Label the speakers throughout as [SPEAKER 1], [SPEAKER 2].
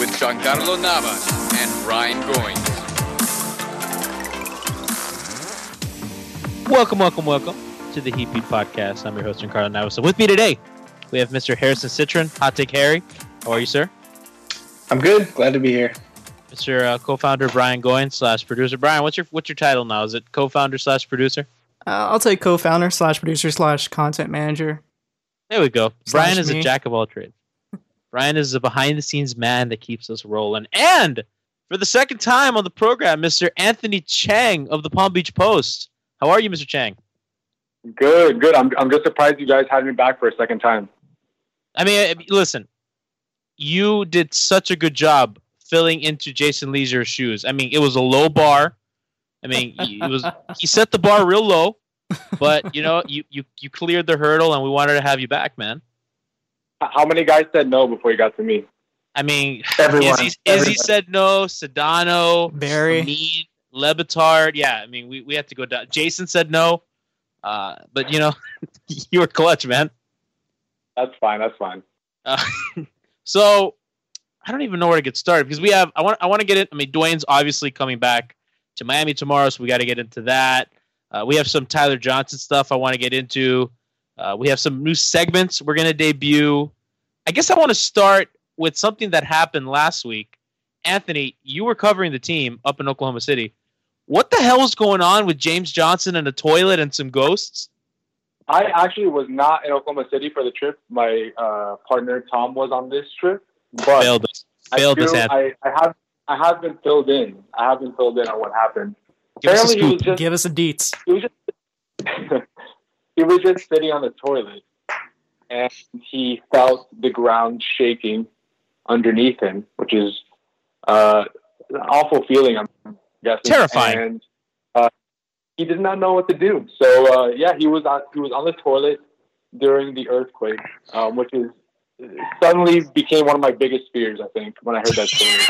[SPEAKER 1] with Giancarlo Navas and Brian Goins.
[SPEAKER 2] Welcome, welcome, welcome to the Heat Beat Podcast. I'm your host, Giancarlo Navas. So with me today, we have Mr. Harrison Cytryn, Hot Take Harry. How are you, sir?
[SPEAKER 3] I'm good. Glad to be here.
[SPEAKER 2] Mr. Uh, co-founder Brian Goins slash producer. Brian, what's your what's your title now? Is it co-founder slash producer?
[SPEAKER 4] Uh, I'll take co-founder slash producer slash content manager.
[SPEAKER 2] There we go.
[SPEAKER 4] Slash
[SPEAKER 2] Brian is
[SPEAKER 4] me.
[SPEAKER 2] a jack of all trades. Brian is a behind the scenes man that keeps us rolling. And for the second time on the program, Mr. Anthony Chiang of the Palm Beach Post. How are you, Mr. Chiang?
[SPEAKER 5] Good, good. I'm I'm just surprised you guys had me back for a second time.
[SPEAKER 2] I mean, listen, you did such a good job filling into Jason Lieser's shoes. I mean, it was a low bar. I mean, it was he set the bar real low, but you know, you you you cleared the hurdle, and we wanted to have you back, man.
[SPEAKER 5] H- How many guys said no before you got to me?
[SPEAKER 2] I mean,
[SPEAKER 3] Everyone.
[SPEAKER 2] Izzy, Izzy said no. Sedano,
[SPEAKER 4] Barry.
[SPEAKER 2] Hamid, Le Batard. Yeah, I mean, we, we had to go down. Jason said no, uh, but you know, you were clutch, man.
[SPEAKER 5] That's fine. That's fine.
[SPEAKER 2] Uh, so I don't even know where to get started because we have. I want. I want to get it. I mean, Dwyane's obviously coming back to Miami tomorrow, so we got to get into that. Uh, we have some Tyler Johnson stuff I want to get into. Uh, we have some new segments we're going to debut. I guess I want to start with something that happened last week. Anthony, you were covering the team up in Oklahoma City. What the hell was going on with James Johnson and a toilet and some ghosts?
[SPEAKER 5] I actually was not in Oklahoma City for the trip. My uh, partner Tom was on this trip, but
[SPEAKER 2] Failed us.
[SPEAKER 5] I,
[SPEAKER 2] Failed us,
[SPEAKER 5] feel-
[SPEAKER 2] Anthony.
[SPEAKER 5] I, I have I have been filled in. I have been filled in on what happened.
[SPEAKER 2] Give us a
[SPEAKER 5] Apparently,
[SPEAKER 2] scoop.
[SPEAKER 5] just
[SPEAKER 4] Give us a deets.
[SPEAKER 5] he was just he was just sitting on the toilet, and he felt the ground shaking underneath him, which is uh, an awful feeling. I'm guessing.
[SPEAKER 2] Terrifying.
[SPEAKER 5] And uh, he did not know what to do. So uh, yeah, he was on he was on the toilet during the earthquake, um, which is suddenly became one of my biggest fears. I think when I heard that story.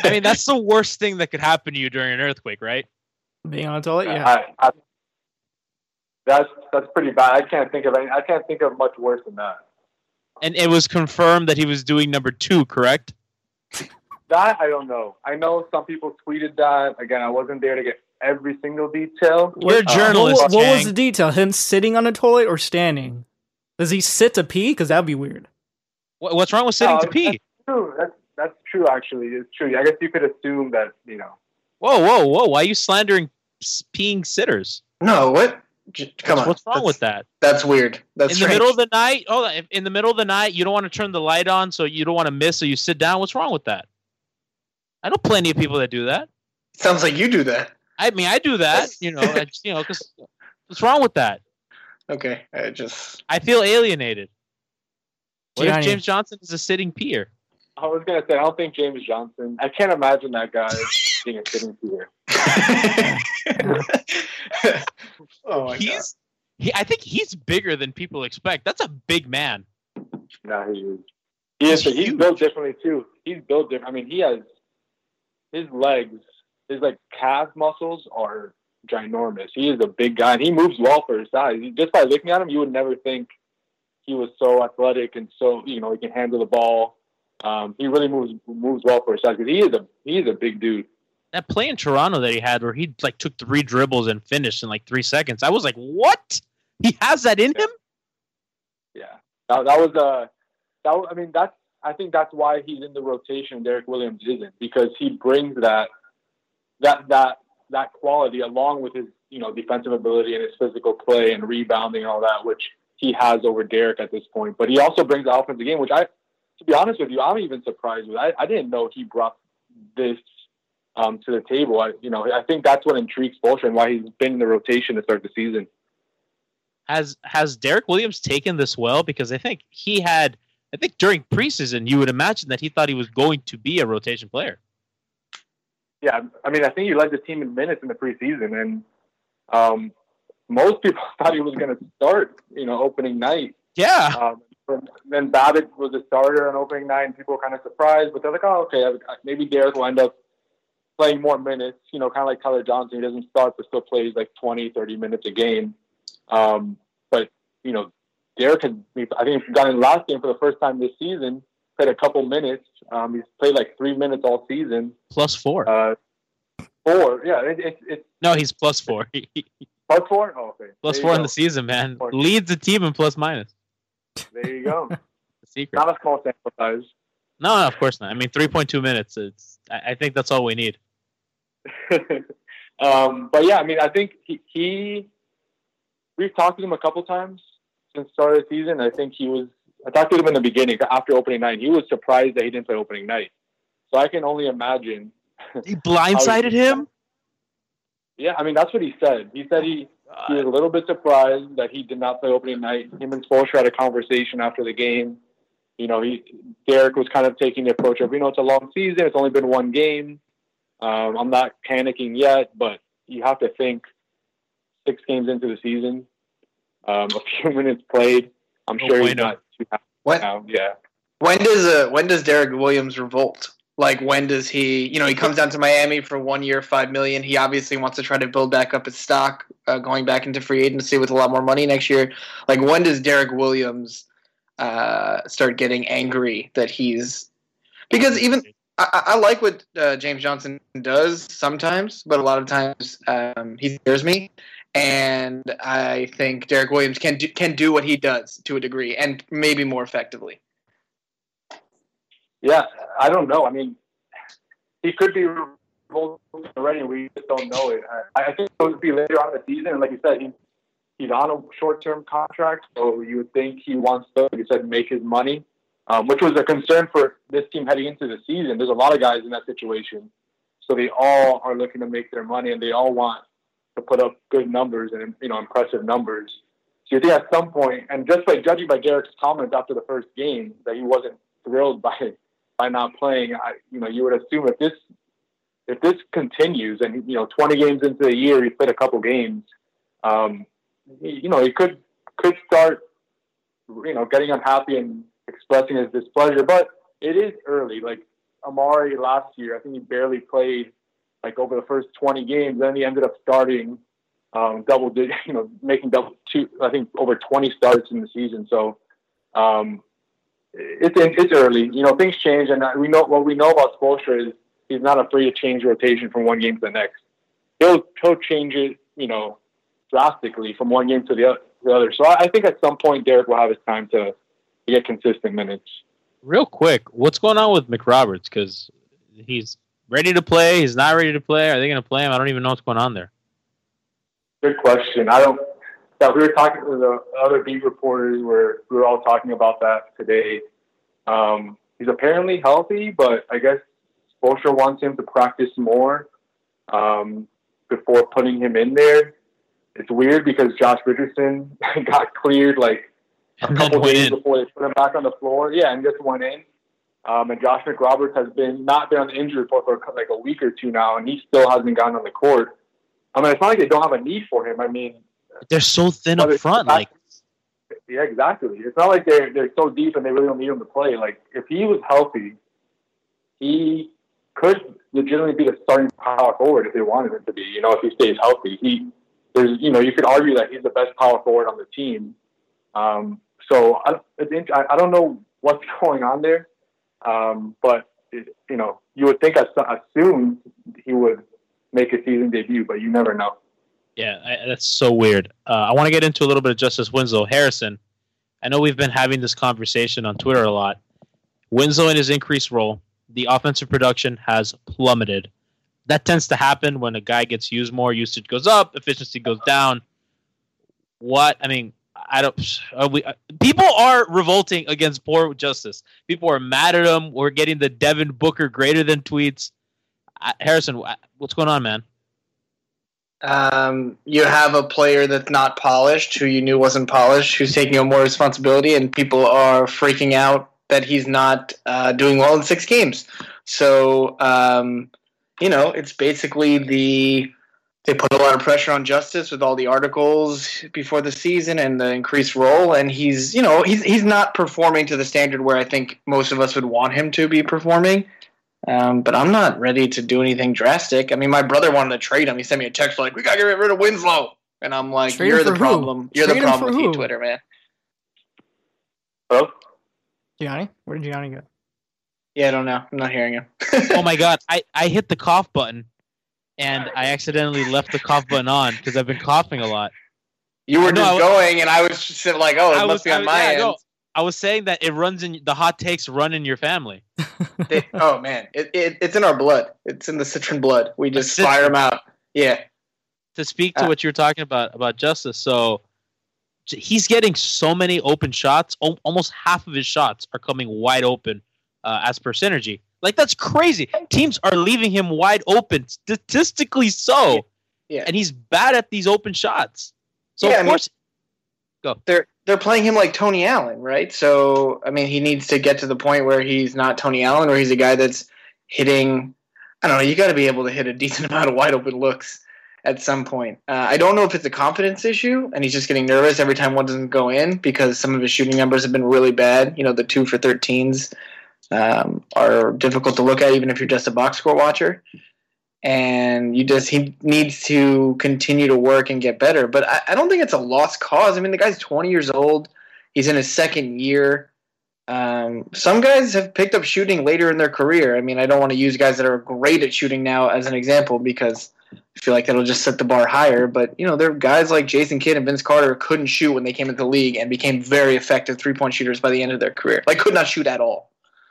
[SPEAKER 2] I mean, that's the worst thing that could happen to you during an earthquake, right?
[SPEAKER 4] Being on a toilet, yeah.
[SPEAKER 5] I, I, that's that's pretty bad. I can't think of any. I can't think of much worse than that.
[SPEAKER 2] And it was confirmed that he was doing number two, correct?
[SPEAKER 5] That I don't know. I know some people tweeted that. Again, I wasn't there to get every single detail.
[SPEAKER 2] You're a
[SPEAKER 5] Uh,
[SPEAKER 2] journalist,
[SPEAKER 4] what, what was the detail? Him sitting on a toilet or standing? Does he sit to pee? Because that'd be weird.
[SPEAKER 2] What- What's wrong with sitting
[SPEAKER 5] No,
[SPEAKER 2] to pee?
[SPEAKER 5] That's true. That's that's true. Actually, it's true. I guess you could assume that you know.
[SPEAKER 2] Whoa, whoa, whoa! Why are you slandering peeing sitters?
[SPEAKER 3] No, what? J- Come on.
[SPEAKER 2] What's wrong
[SPEAKER 3] that's,
[SPEAKER 2] with that?
[SPEAKER 3] That's weird. That's
[SPEAKER 2] in
[SPEAKER 3] strange.
[SPEAKER 2] the middle of the night, Oh, In the middle of the night, you don't want to turn the light on, so you don't want to miss, so you sit down. What's wrong with that? I know plenty of people that do that.
[SPEAKER 3] Sounds like you do that.
[SPEAKER 2] I mean, I do that. You know, I, you know, because what's wrong with that?
[SPEAKER 3] Okay, I just
[SPEAKER 2] I feel alienated. What if James Johnson is a sitting peer?
[SPEAKER 5] I was gonna say I don't think James Johnson. I can't imagine that guy being a sitting peer.
[SPEAKER 3] Oh my god.
[SPEAKER 2] He's he. I think he's bigger than people expect. That's a big man.
[SPEAKER 5] No, he is. He is.
[SPEAKER 2] He's
[SPEAKER 5] He's built differently too. He's built different. I mean, he has his legs. His like calf muscles are ginormous. He is a big guy, and he moves well for his size. Just by looking at him, you would never think he was so athletic and so you know he can handle the ball. Um, he really moves moves well for his size because he is a he is a big dude.
[SPEAKER 2] That play in Toronto that he had, where he like took three dribbles and finished in like three seconds. I was like, what? He has that in him?
[SPEAKER 5] Yeah, that, that was uh that was, I mean that's I think that's why he's in the rotation. Derrick Williams isn't because he brings that that that that quality along with his you know defensive ability and his physical play and rebounding and all that, which he has over Derrick at this point. But he also brings the offensive game, which I to be honest with you, I'm even surprised with. I, I didn't know he brought this um, to the table. I, you know, I think that's what intrigues Bolsher and why he's been in the rotation to start the season.
[SPEAKER 2] Has has Derrick Williams taken this well? Because I think he had. I think during preseason, you would imagine that he thought he was going to be a rotation player.
[SPEAKER 5] Yeah, I mean, I think he led the team in minutes in the preseason, and um, most people thought he was going to start. You know, opening night.
[SPEAKER 2] Yeah,
[SPEAKER 5] Um, then Babbitt was a starter on opening night, and people were kind of surprised, but they're like, "Oh, okay, maybe Derrick will end up playing more minutes." You know, kind of like Tyler Johnson. He doesn't start, but still plays like 20, 30 minutes a game. Um, but you know, Derrick had, I think, got in the last game for the first time this season. Played a couple minutes. Um, he's played like three minutes all season.
[SPEAKER 2] plus four.
[SPEAKER 5] Uh, four, yeah, it, it, it's
[SPEAKER 2] no, he's plus four.
[SPEAKER 5] plus four. Oh, okay,
[SPEAKER 2] plus four in the season, man.
[SPEAKER 5] Four.
[SPEAKER 2] Leads the team in plus minus.
[SPEAKER 5] There you go.
[SPEAKER 2] The secret.
[SPEAKER 5] Not a small sample size.
[SPEAKER 2] No, no, of course not. I mean, three point two minutes. It's. I, I think that's all we need.
[SPEAKER 5] um, but yeah, I mean, I think he, he we've talked to him a couple times since start of the season. I think he was. I talked to him in the beginning after opening night. He was surprised that he didn't play opening night. So I can only imagine.
[SPEAKER 2] He blindsided him.
[SPEAKER 5] Yeah, I mean that's what he said. He said he he was a little bit surprised that he did not play opening night. Him and Spoelstra had a conversation after the game. You know, he Derrick was kind of taking the approach of, you know, it's a long season. It's only been one game. Um, I'm not panicking yet, but you have to think six games into the season, um, a few minutes played. I'm
[SPEAKER 2] No
[SPEAKER 5] sure he's
[SPEAKER 2] bueno.
[SPEAKER 5] not too happy
[SPEAKER 3] When
[SPEAKER 5] now. Yeah.
[SPEAKER 3] when does uh when does Derrick Williams revolt? Like when does he? You know, he comes down to Miami for one year, five million. He obviously wants to try to build back up his stock, uh, going back into free agency with a lot more money next year. Like when does Derrick Williams uh, start getting angry that he's because even I, I like what uh, James Johnson does sometimes, but a lot of times um, he scares me. And I think Derrick Williams can do, can do what he does to a degree, and maybe more effectively.
[SPEAKER 5] Yeah, I don't know. I mean, he could be already. We just don't know it. I, I think it would be later on in the season. And like you said, he, he's on a short-term contract, so you would think he wants to, like you said, make his money, um, which was a concern for this team heading into the season. There's a lot of guys in that situation, so they all are looking to make their money, and they all want to put up good numbers and you know impressive numbers. So you think at some point, and just by judging by Derrick's comments after the first game, that he wasn't thrilled by by not playing. I, you know, you would assume if this if this continues, and you know, 20 games into the year, he played a couple games. Um, you know, he could could start, you know, getting unhappy and expressing his displeasure. But it is early. Like Amari last year, I think he barely played like over the first 20 games. Then he ended up starting um, double you know, making double two, I think over 20 starts in the season. So, um, it's it's early. You know, things change, and we know what we know about Spoelstra is he's not afraid to change rotation from one game to the next. He'll he'll change it, you know, drastically from one game to the other. The other. So I think at some point Derrick will have his time to, to get consistent minutes.
[SPEAKER 2] Real quick, what's going on with McRoberts? Because he's ready to play. He's not ready to play. Are they going to play him? I don't even know what's going on there.
[SPEAKER 5] Good question. I don't. Yeah, we were talking to the other beat reporters. Where we were all talking about that today. Um, he's apparently healthy, but I guess Spoelstra wants him to practice more um, before putting him in there. it's weird because Josh Richardson got cleared like a couple days
[SPEAKER 2] in.
[SPEAKER 5] before they put him back on the floor. Yeah, and just went in. Um, and Josh McRoberts has been not been on the injury report for like a week or two now, and he still hasn't gotten on the court. I mean, it's not like they don't have a need for him. I mean,
[SPEAKER 2] They're so thin up front. Like
[SPEAKER 5] yeah, exactly. It's not like they're they're so deep and they really don't need him to play. Like if he was healthy, he could legitimately be the starting power forward if they wanted him to be. You know, if he stays healthy, he there's you know you could argue that he's the best power forward on the team. Um, so I, I don't know what's going on there, um, but it, you know you would think I as soon he would make a season debut, but you never know.
[SPEAKER 2] Yeah, I, that's so weird. Uh, I want to get into a little bit of Justise Winslow. Harrison, I know we've been having this conversation on Twitter a lot. Winslow in his increased role, the offensive production has plummeted. That tends to happen when a guy gets used more, usage goes up, efficiency goes down. What I mean, I don't. Are we, uh, people are revolting against poor Justise. People are mad at him. We're getting the Devin Booker greater than tweets. Uh, Harrison, what's going on, man?
[SPEAKER 3] Um, you have a player that's not polished, who you knew wasn't polished, who's taking on more responsibility, and people are freaking out that he's not uh, doing well in six games. So, um, you know, it's basically the they put a lot of pressure on Justise with all the articles before the season and the increased role, and he's you know he's he's not performing to the standard where I think most of us would want him to be performing. Um, but I'm not ready to do anything drastic. I mean, my brother wanted to trade him. He sent me a text like, "We gotta get rid of Winslow," and I'm like,
[SPEAKER 4] Trade
[SPEAKER 3] "You're the
[SPEAKER 4] for who?
[SPEAKER 3] problem. You're
[SPEAKER 4] Trade
[SPEAKER 3] the problem
[SPEAKER 4] for
[SPEAKER 3] with
[SPEAKER 4] who?
[SPEAKER 3] you, Twitter man."
[SPEAKER 5] Hello?
[SPEAKER 4] Gianni? Where did Gianni go?
[SPEAKER 3] Yeah, I don't know. I'm not hearing him.
[SPEAKER 2] oh my god, I, I hit the cough button and I accidentally left the cough button on because I've been coughing a lot.
[SPEAKER 3] You were
[SPEAKER 2] No,
[SPEAKER 3] just
[SPEAKER 2] was-
[SPEAKER 3] going, and I was just sitting like, "Oh, it
[SPEAKER 2] I
[SPEAKER 3] must
[SPEAKER 2] was,
[SPEAKER 3] be on
[SPEAKER 2] was-
[SPEAKER 3] my
[SPEAKER 2] yeah,
[SPEAKER 3] end."
[SPEAKER 2] no, I was saying that it runs in the hot takes run in your family.
[SPEAKER 3] They- oh man, it, it, it's in our blood. It's in the Cytryn blood. We just
[SPEAKER 2] citron.
[SPEAKER 3] fire them out. Yeah.
[SPEAKER 2] To speak to
[SPEAKER 3] Uh,
[SPEAKER 2] what you were talking about about Justise, so he's getting so many open shots. Al- almost half of his shots are coming wide open, uh, as per synergy. Like that's crazy. Teams are leaving him wide open, statistically so,
[SPEAKER 3] Yeah.
[SPEAKER 2] and he's bad at these open shots. So
[SPEAKER 3] Yeah, I
[SPEAKER 2] of
[SPEAKER 3] mean-
[SPEAKER 2] course,
[SPEAKER 3] they're they're playing him like Tony Allen, right? So I mean, he needs to get to the point where he's not Tony Allen, where he's a guy that's hitting. I don't know. You got to be able to hit a decent amount of wide open looks at some point. Uh, I don't know if it's a confidence issue, and he's just getting nervous every time one doesn't go in because some of his shooting numbers have been really bad. You know, the two for thirteens um, are difficult to look at, even if you're just a box score watcher. And you just he needs to continue to work and get better. But I, I don't think it's a lost cause. I mean, the guy's 20 years old. He's in his second year. Um, some guys have picked up shooting later in their career. I mean, I don't want to use guys that are great at shooting now as an example because I feel like that'll just set the bar higher. But you know, there are guys like Jason Kidd and Vince Carter couldn't shoot when they came into the league and became very effective three point shooters by the end of their career. Like could not shoot at all.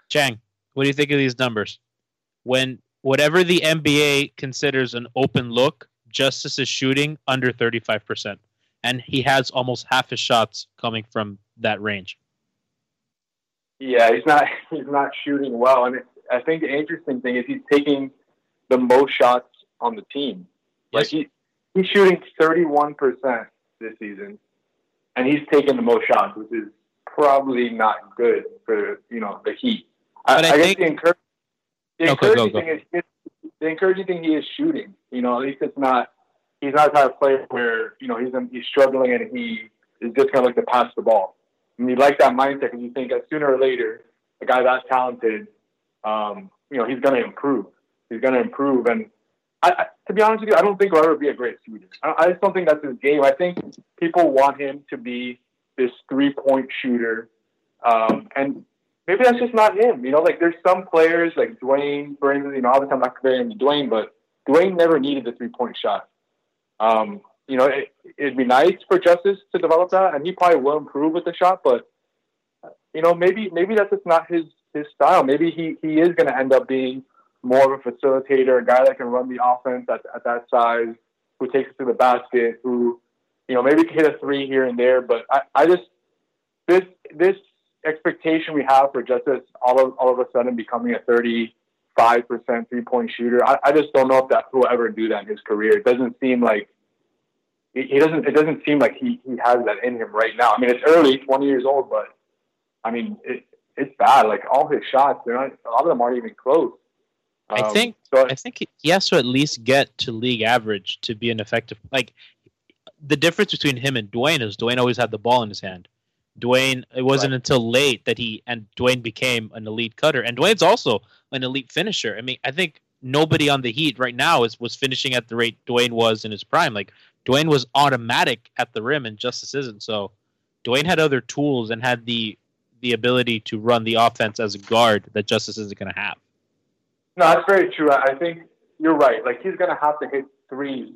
[SPEAKER 2] Chiang, what do you think of these numbers? When whatever the NBA considers an open look, Justise is shooting under 35%. And he has almost half his shots coming from that range.
[SPEAKER 5] Yeah, he's not he's not shooting well, and it's, I think the interesting thing is he's taking the most shots on the team. Like he he's shooting thirty one percent this season, and he's taking the most shots, which is probably not good for you know the Heat.
[SPEAKER 2] But I
[SPEAKER 5] I, I guess
[SPEAKER 2] think-
[SPEAKER 5] the, the
[SPEAKER 2] Okay,
[SPEAKER 5] encouraging
[SPEAKER 2] go.
[SPEAKER 5] thing is is- the encouraging thing he is shooting. You know, at least it's not he's not the type of player where you know he's he's struggling and he is just going to look to pass the ball. And you like that mindset because you think that sooner or later, a guy that talented, um, you know, he's going to improve. He's going to improve. And I, I, to be honest with you, I don't think he'll ever be a great shooter. I, I just don't think that's his game. I think people want him to be this three point shooter. Um, and maybe that's just not him. You know, like there's some players like Dwyane, for instance, you know, obviously I'm not comparing to Dwyane, but Dwyane never needed the three point shot. Um, you know, it, it'd be nice for Justise to develop that, and he probably will improve with the shot. But you know, maybe maybe that's just not his his style. Maybe he he is going to end up being more of a facilitator, a guy that can run the offense at, at that size, who takes it to the basket, who you know maybe can hit a three here and there. But I, I just this this expectation we have for Justise all of all of a sudden becoming a thirty five percent three point shooter. I, I just don't know if that he'll ever do that in his career. It doesn't seem like he, he doesn't. It doesn't seem like he he has that in him right now. I mean, it's early, 20 years old, but I mean, it, it's bad. Like all his shots, they're not. A lot of them aren't even close.
[SPEAKER 2] I
[SPEAKER 5] Um,
[SPEAKER 2] think
[SPEAKER 5] so.
[SPEAKER 2] I think he- he has to at least get to league average to be an effective. Like the difference between him and Dwyane is Dwyane always had the ball in his hand. Dwyane, it wasn't until late that he and Dwyane became an elite cutter, and Dwyane's also an elite finisher. I mean, I think nobody on the Heat right now is was finishing at the rate Dwyane was in his prime. Like Dwyane was automatic at the rim, and Justise isn't. So Dwyane had other tools and had the the ability to run the offense as a guard that Justise isn't going to have.
[SPEAKER 5] No, that's very true. I think you're right. Like he's gonna have to hit threes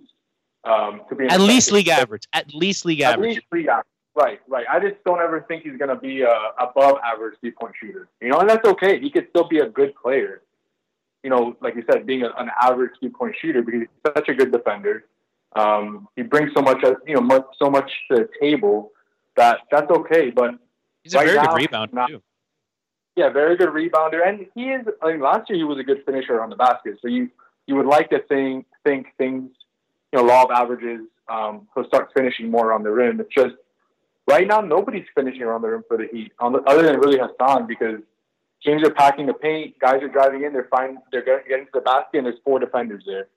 [SPEAKER 5] um, to be
[SPEAKER 2] At least league average. At least league
[SPEAKER 5] At
[SPEAKER 2] average.
[SPEAKER 5] least league average. Right, right. I just don't ever think he's gonna be a above average three point shooter. You know, and that's okay. He could still be a good player. You know, like you said, being a, an average three point shooter because he's such a good defender. Um, he brings so much, you know, much, so much to the table that that's okay. But
[SPEAKER 2] He's a
[SPEAKER 5] right
[SPEAKER 2] very
[SPEAKER 5] now,
[SPEAKER 2] good rebounder
[SPEAKER 5] not-
[SPEAKER 2] too.
[SPEAKER 5] yeah, very good rebounder, and he is. I mean, last year he was a good finisher on the basket. So you you would like to think think things, you know, law of averages. Um, he'll start finishing more on the rim. It's just right now nobody's finishing around the rim for the Heat, on the, other than really Hassan, because teams are packing the paint. Guys are driving in. They're fine. They're getting getting to the basket, and there's four defenders there,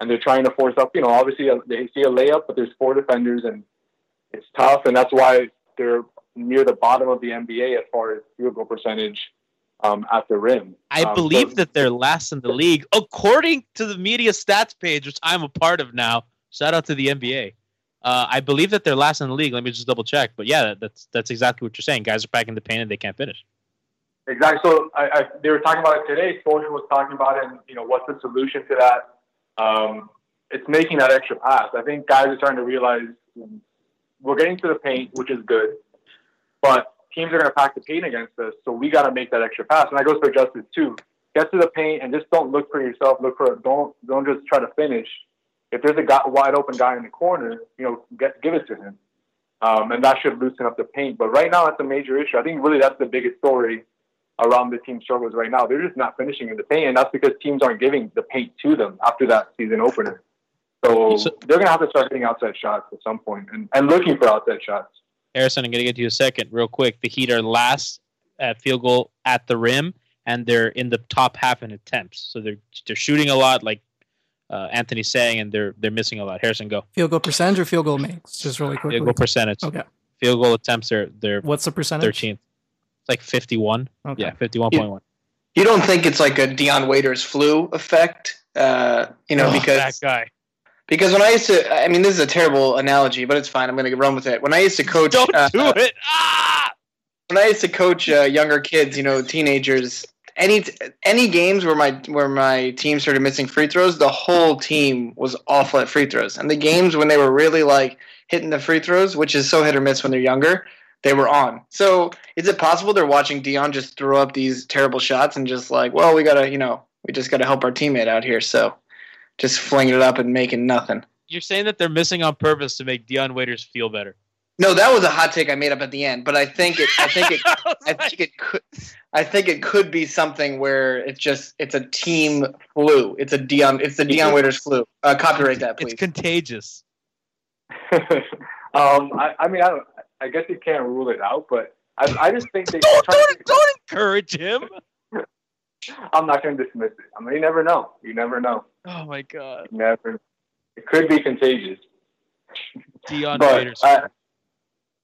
[SPEAKER 5] and they're trying to force up. You know, obviously uh, they see a layup, but there's four defenders, and it's tough, and that's why they're near the bottom of the NBA as far as field goal percentage um, at the rim.
[SPEAKER 2] I
[SPEAKER 5] Um,
[SPEAKER 2] believe
[SPEAKER 5] so-
[SPEAKER 2] that they're last in the league, according to the media stats page, which I'm a part of now. Shout out to the NBA. Uh, I believe that they're last in the league. Let me just double check. But yeah, that's that's exactly what you're saying. Guys are packing the paint and they can't finish.
[SPEAKER 5] Exactly. So I, I, they were talking about it today. Soldier was talking about it. And, you know, what's the solution to that? Um, it's making that extra pass. I think guys are starting to realize we're getting to the paint, which is good, but teams are going to pack the paint against us. So we got to make that extra pass. And that goes for Justise too. Get to the paint and just don't look for yourself. Look for don't don't just try to finish. If there's a guy, wide open guy in the corner, you know, get give it to him, um, and that should loosen up the paint. But right now, that's a major issue. I think really that's the biggest story around the team struggles right now. They're just not finishing in the paint, and that's because teams aren't giving the paint to them after that season opener. So,
[SPEAKER 2] So-
[SPEAKER 5] they're gonna have to start hitting outside shots at some point and, and looking for outside shots.
[SPEAKER 2] Harrison, I'm going to get to you a second, real quick. The Heat are last at field goal at the rim, and they're in the top half in attempts. So they're they're shooting a lot, like uh, Anthony's saying, and they're they're missing a lot. Harrison, go.
[SPEAKER 4] Field goal percentage or field goal makes? Just really quickly.
[SPEAKER 2] Field goal percentage.
[SPEAKER 4] Okay.
[SPEAKER 2] Field goal attempts are they're
[SPEAKER 4] What's the percentage?
[SPEAKER 2] 13th. It's like 51.
[SPEAKER 4] Okay.
[SPEAKER 2] Yeah, 51.1.
[SPEAKER 3] You don't think it's like a Dion Waiters flu effect? Uh, you know,
[SPEAKER 2] Oh,
[SPEAKER 3] because
[SPEAKER 2] that guy.
[SPEAKER 3] because when I used to, I mean, this is a terrible analogy, but it's fine. I'm going to run with it. When I used to coach,
[SPEAKER 2] Don't
[SPEAKER 3] uh,
[SPEAKER 2] do it. Ah!
[SPEAKER 3] when I used to coach uh, younger kids, you know, teenagers, any any games where my where my team started missing free throws, the whole team was awful at free throws. And the games when they were really like hitting the free throws, which is so hit or miss when they're younger, they were on. So is it possible they're watching Dion just throw up these terrible shots and just like, well, we gotta, you know, we just gotta help our teammate out here, so just flinging it up and making nothing.
[SPEAKER 2] You're saying that they're missing on purpose to make Dion Waiters feel better.
[SPEAKER 3] No, that was a hot take I made up at the end, but I think it. I think it. I think it could. I think it could be something where it's just it's a team flu. It's a Dion. It's the Dion Waiters flu. Uh, copyright that, please.
[SPEAKER 2] It's contagious.
[SPEAKER 5] um, I, I mean, I don't. I guess you can't rule it out, but I, I just think they.
[SPEAKER 2] Don't, don't, don't encourage him.
[SPEAKER 5] I'm not going to dismiss it. I mean, you never know. You never know.
[SPEAKER 2] Oh my God,
[SPEAKER 5] You never. It could be contagious.
[SPEAKER 2] Dion
[SPEAKER 5] but
[SPEAKER 2] Waiters.
[SPEAKER 5] I,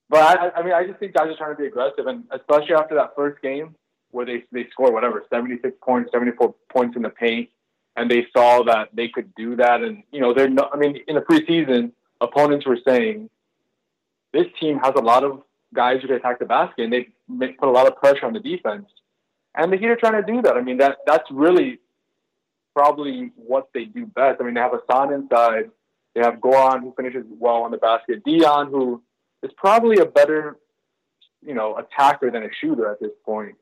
[SPEAKER 5] but I, I mean, I just think guys are trying to be aggressive, and especially after that first game where they they scored whatever 76 points, 74 points in the paint, and they saw that they could do that, and you know they're not. I mean, in the preseason, opponents were saying this team has a lot of guys who can attack the basket, and they put a lot of pressure on the defense, and the Heat are trying to do that. I mean, that that's really probably what they do best. I mean, they have Hassan inside. They have Goran who finishes well on the basket. Dion who is probably a better, you know, attacker than a shooter at this point.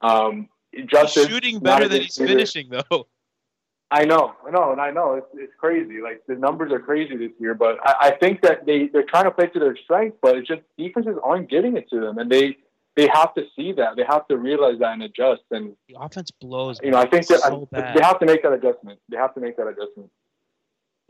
[SPEAKER 5] Um, Justise
[SPEAKER 2] He's shooting better than he's
[SPEAKER 5] shooter.
[SPEAKER 2] finishing, though.
[SPEAKER 5] I know, I know, and I know it's, it's crazy. Like the numbers are crazy this year, but I, I think that they they're trying to play to their strength, but it's just defenses aren't giving it to them, and they they have to see that. They have to realize that and adjust. And
[SPEAKER 2] The offense blows.
[SPEAKER 5] you know, I think that
[SPEAKER 2] so
[SPEAKER 5] I- they have to make that adjustment. They have to make that adjustment.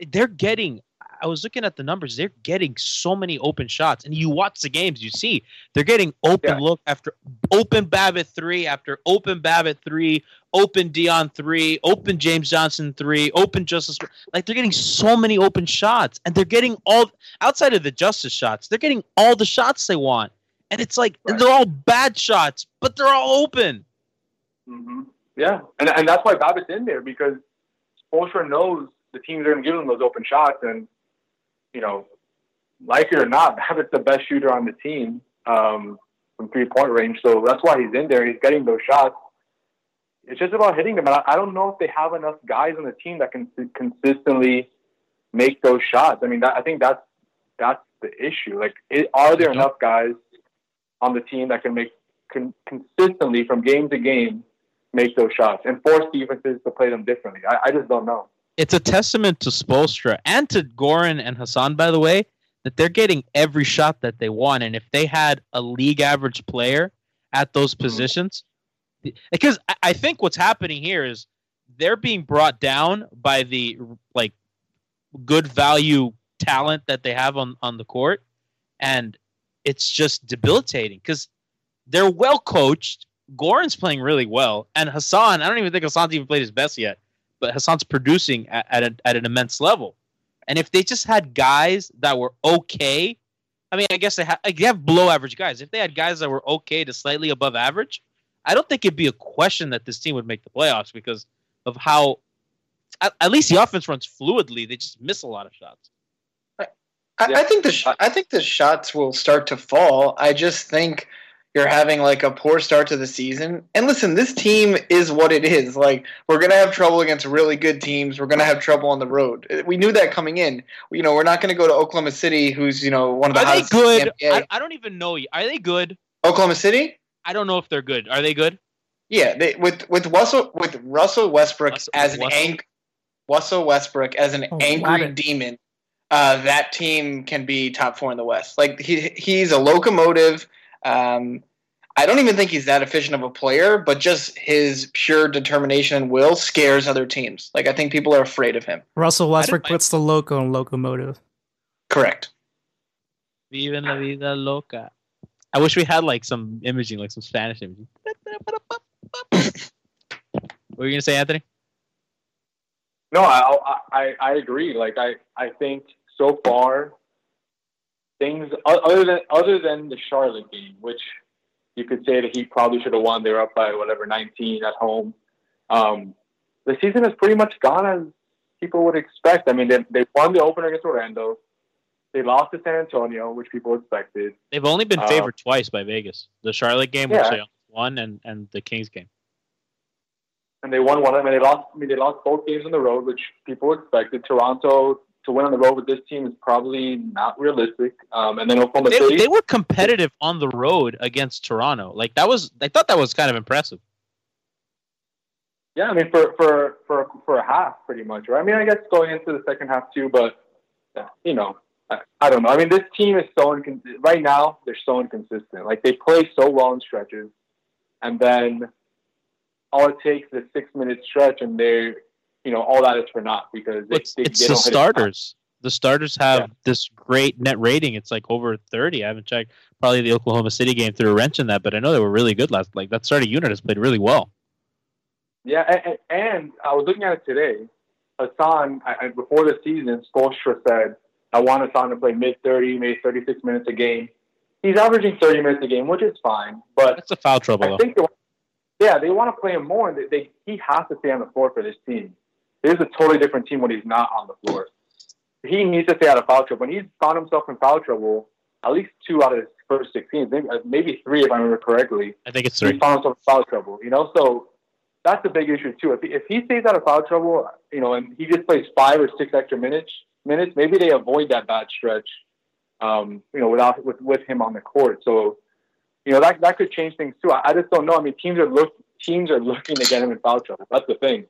[SPEAKER 2] they're getting I was looking at the numbers. They're getting so many open shots, and you watch the games, you see they're getting open
[SPEAKER 5] Yeah.
[SPEAKER 2] look after open Babbitt three after open Babbitt three, open Dion three, open James Johnson three, open Justise. Like they're getting so many open shots, and they're getting all outside of the Justise shots. They're getting all the shots they want, and it's like and they're all bad shots, but they're all open.
[SPEAKER 5] hmm Yeah, and and that's why Babbitt's in there because Spoelstra knows the teams are going to give him those open shots, and you know, like it or not, Babbitt's the best shooter on the team um, from three point range. So that's why he's in there. He's getting those shots. It's just about hitting them. And I, I don't know if they have enough guys on the team that can consistently make those shots. I mean, that, I think that's that's the issue. Like, it, are there enough guys on the team that can make con- consistently from game to game make those shots and force defenses to play them differently? I, I just don't know.
[SPEAKER 2] It's a testament to Spoelstra and to Goran and Hassan, by the way, that they're getting every shot that they want. And if they had a league average player at those hmm. positions, because I- I think what's happening here is they're being brought down by the like good value talent that they have on on the court, and it's just debilitating because they're well coached. Goran's playing really well, and Hassan. I don't even think Hassan's even played his best yet but Hassan's producing at, at, a, at an immense level. And if they just had guys that were okay, I mean, I guess they, ha- they have below average guys. If they had guys that were okay to slightly above average, I don't think it'd be a question that this team would make the playoffs because of how, at, at least the offense runs fluidly. They just miss a lot of shots.
[SPEAKER 3] I, I think the sh- I think the shots will start to fall. I just think you're having like a poor start to the season. And listen, this team is what it is. Like we're gonna have trouble against really good teams. We're gonna have trouble on the road. We knew that coming in. You know, we're not gonna go to Oklahoma City, who's you know one of the
[SPEAKER 2] Are they
[SPEAKER 3] hottest teams in
[SPEAKER 2] good?
[SPEAKER 3] the NBA.
[SPEAKER 2] I, I don't even know. Are they good?
[SPEAKER 3] Oklahoma City.
[SPEAKER 2] I don't know if they're good. Are they good?
[SPEAKER 3] Yeah, they, with with Russell with Russell Westbrook
[SPEAKER 2] Russell-
[SPEAKER 3] as an
[SPEAKER 2] Russell?
[SPEAKER 3] anch- Russell Westbrook as an
[SPEAKER 4] Oh,
[SPEAKER 3] angry
[SPEAKER 4] Aladdin.
[SPEAKER 3] demon, uh, that team can be top four in the West. Like he he's a locomotive. Um, I don't even think he's that efficient of a player, but just his pure determination and will scares other teams. Like I think people are afraid of him.
[SPEAKER 4] Russell Westbrook puts the loco in locomotive.
[SPEAKER 3] Correct.
[SPEAKER 2] Viva la vida loca. I wish we had like some imaging, like some Spanish imaging. what were you gonna say, Anthony?
[SPEAKER 5] No, I, I I agree. Like I I think so far things other than other than the Charlotte game, which you could say that he probably should have won. They were up by whatever 19 at home. Um, the season has pretty much gone as people would expect. I mean, they they won the opener against Orlando. They lost to San Antonio, which people expected.
[SPEAKER 2] They've only been
[SPEAKER 5] Uh,
[SPEAKER 2] favored twice by Vegas. The Charlotte game, which
[SPEAKER 5] Yeah.
[SPEAKER 2] they won, and and the Kings game.
[SPEAKER 5] and they won one of them. And they lost. I mean, they lost both games on the road, which people expected. Toronto to win on the road with this team is probably not realistic. Um, and then Oklahoma
[SPEAKER 2] They,
[SPEAKER 5] City.
[SPEAKER 2] they were competitive on the road against Toronto. Like that was, I thought that was kind of impressive.
[SPEAKER 5] yeah, I mean, for for for for a half, pretty much. Right? I mean, I guess going into the second half too, but you know, I, I don't know. I mean, this team is so incon- right now. They're so inconsistent. Like they play so well in stretches, and then all it takes is a six minute stretch, and they're you know all that is for naught because they,
[SPEAKER 2] It's
[SPEAKER 5] they,
[SPEAKER 2] it's
[SPEAKER 5] they
[SPEAKER 2] the
[SPEAKER 5] don't hit it.
[SPEAKER 2] starters. The starters have
[SPEAKER 5] Yeah.
[SPEAKER 2] this great net rating. It's like over thirty. I haven't checked. Probably the Oklahoma City game threw a wrench in that, but I know they were really good last. Like that starting unit has played really well.
[SPEAKER 5] Yeah, and, and I was looking at it today. Hassan, I, I, before the season, Spoelstra said, I want Hassan to play mid 30, maybe 36 minutes a game. He's averaging 30 minutes a game, which is fine. But
[SPEAKER 2] That's a foul trouble
[SPEAKER 5] I
[SPEAKER 2] though.
[SPEAKER 5] think, they, yeah, they want to play him more. And they, they, he has to stay on the floor for this team. This is a totally different team when he's not on the floor. He needs to stay out of foul trouble. When he's found himself in foul trouble, at least two out of his first six games, maybe, uh, maybe three if I remember correctly,
[SPEAKER 2] I think it's
[SPEAKER 5] he
[SPEAKER 2] three.
[SPEAKER 5] found himself in foul trouble. You know, so that's a big issue too. If he, if he stays out of foul trouble, you know, and he just plays five or six extra minutes, minutes, maybe they avoid that bad stretch. Um, you know, without with with him on the court. So, you know, that that could change things too. I, I just don't know. I mean, teams are look teams are looking to get him in foul trouble. That's the thing.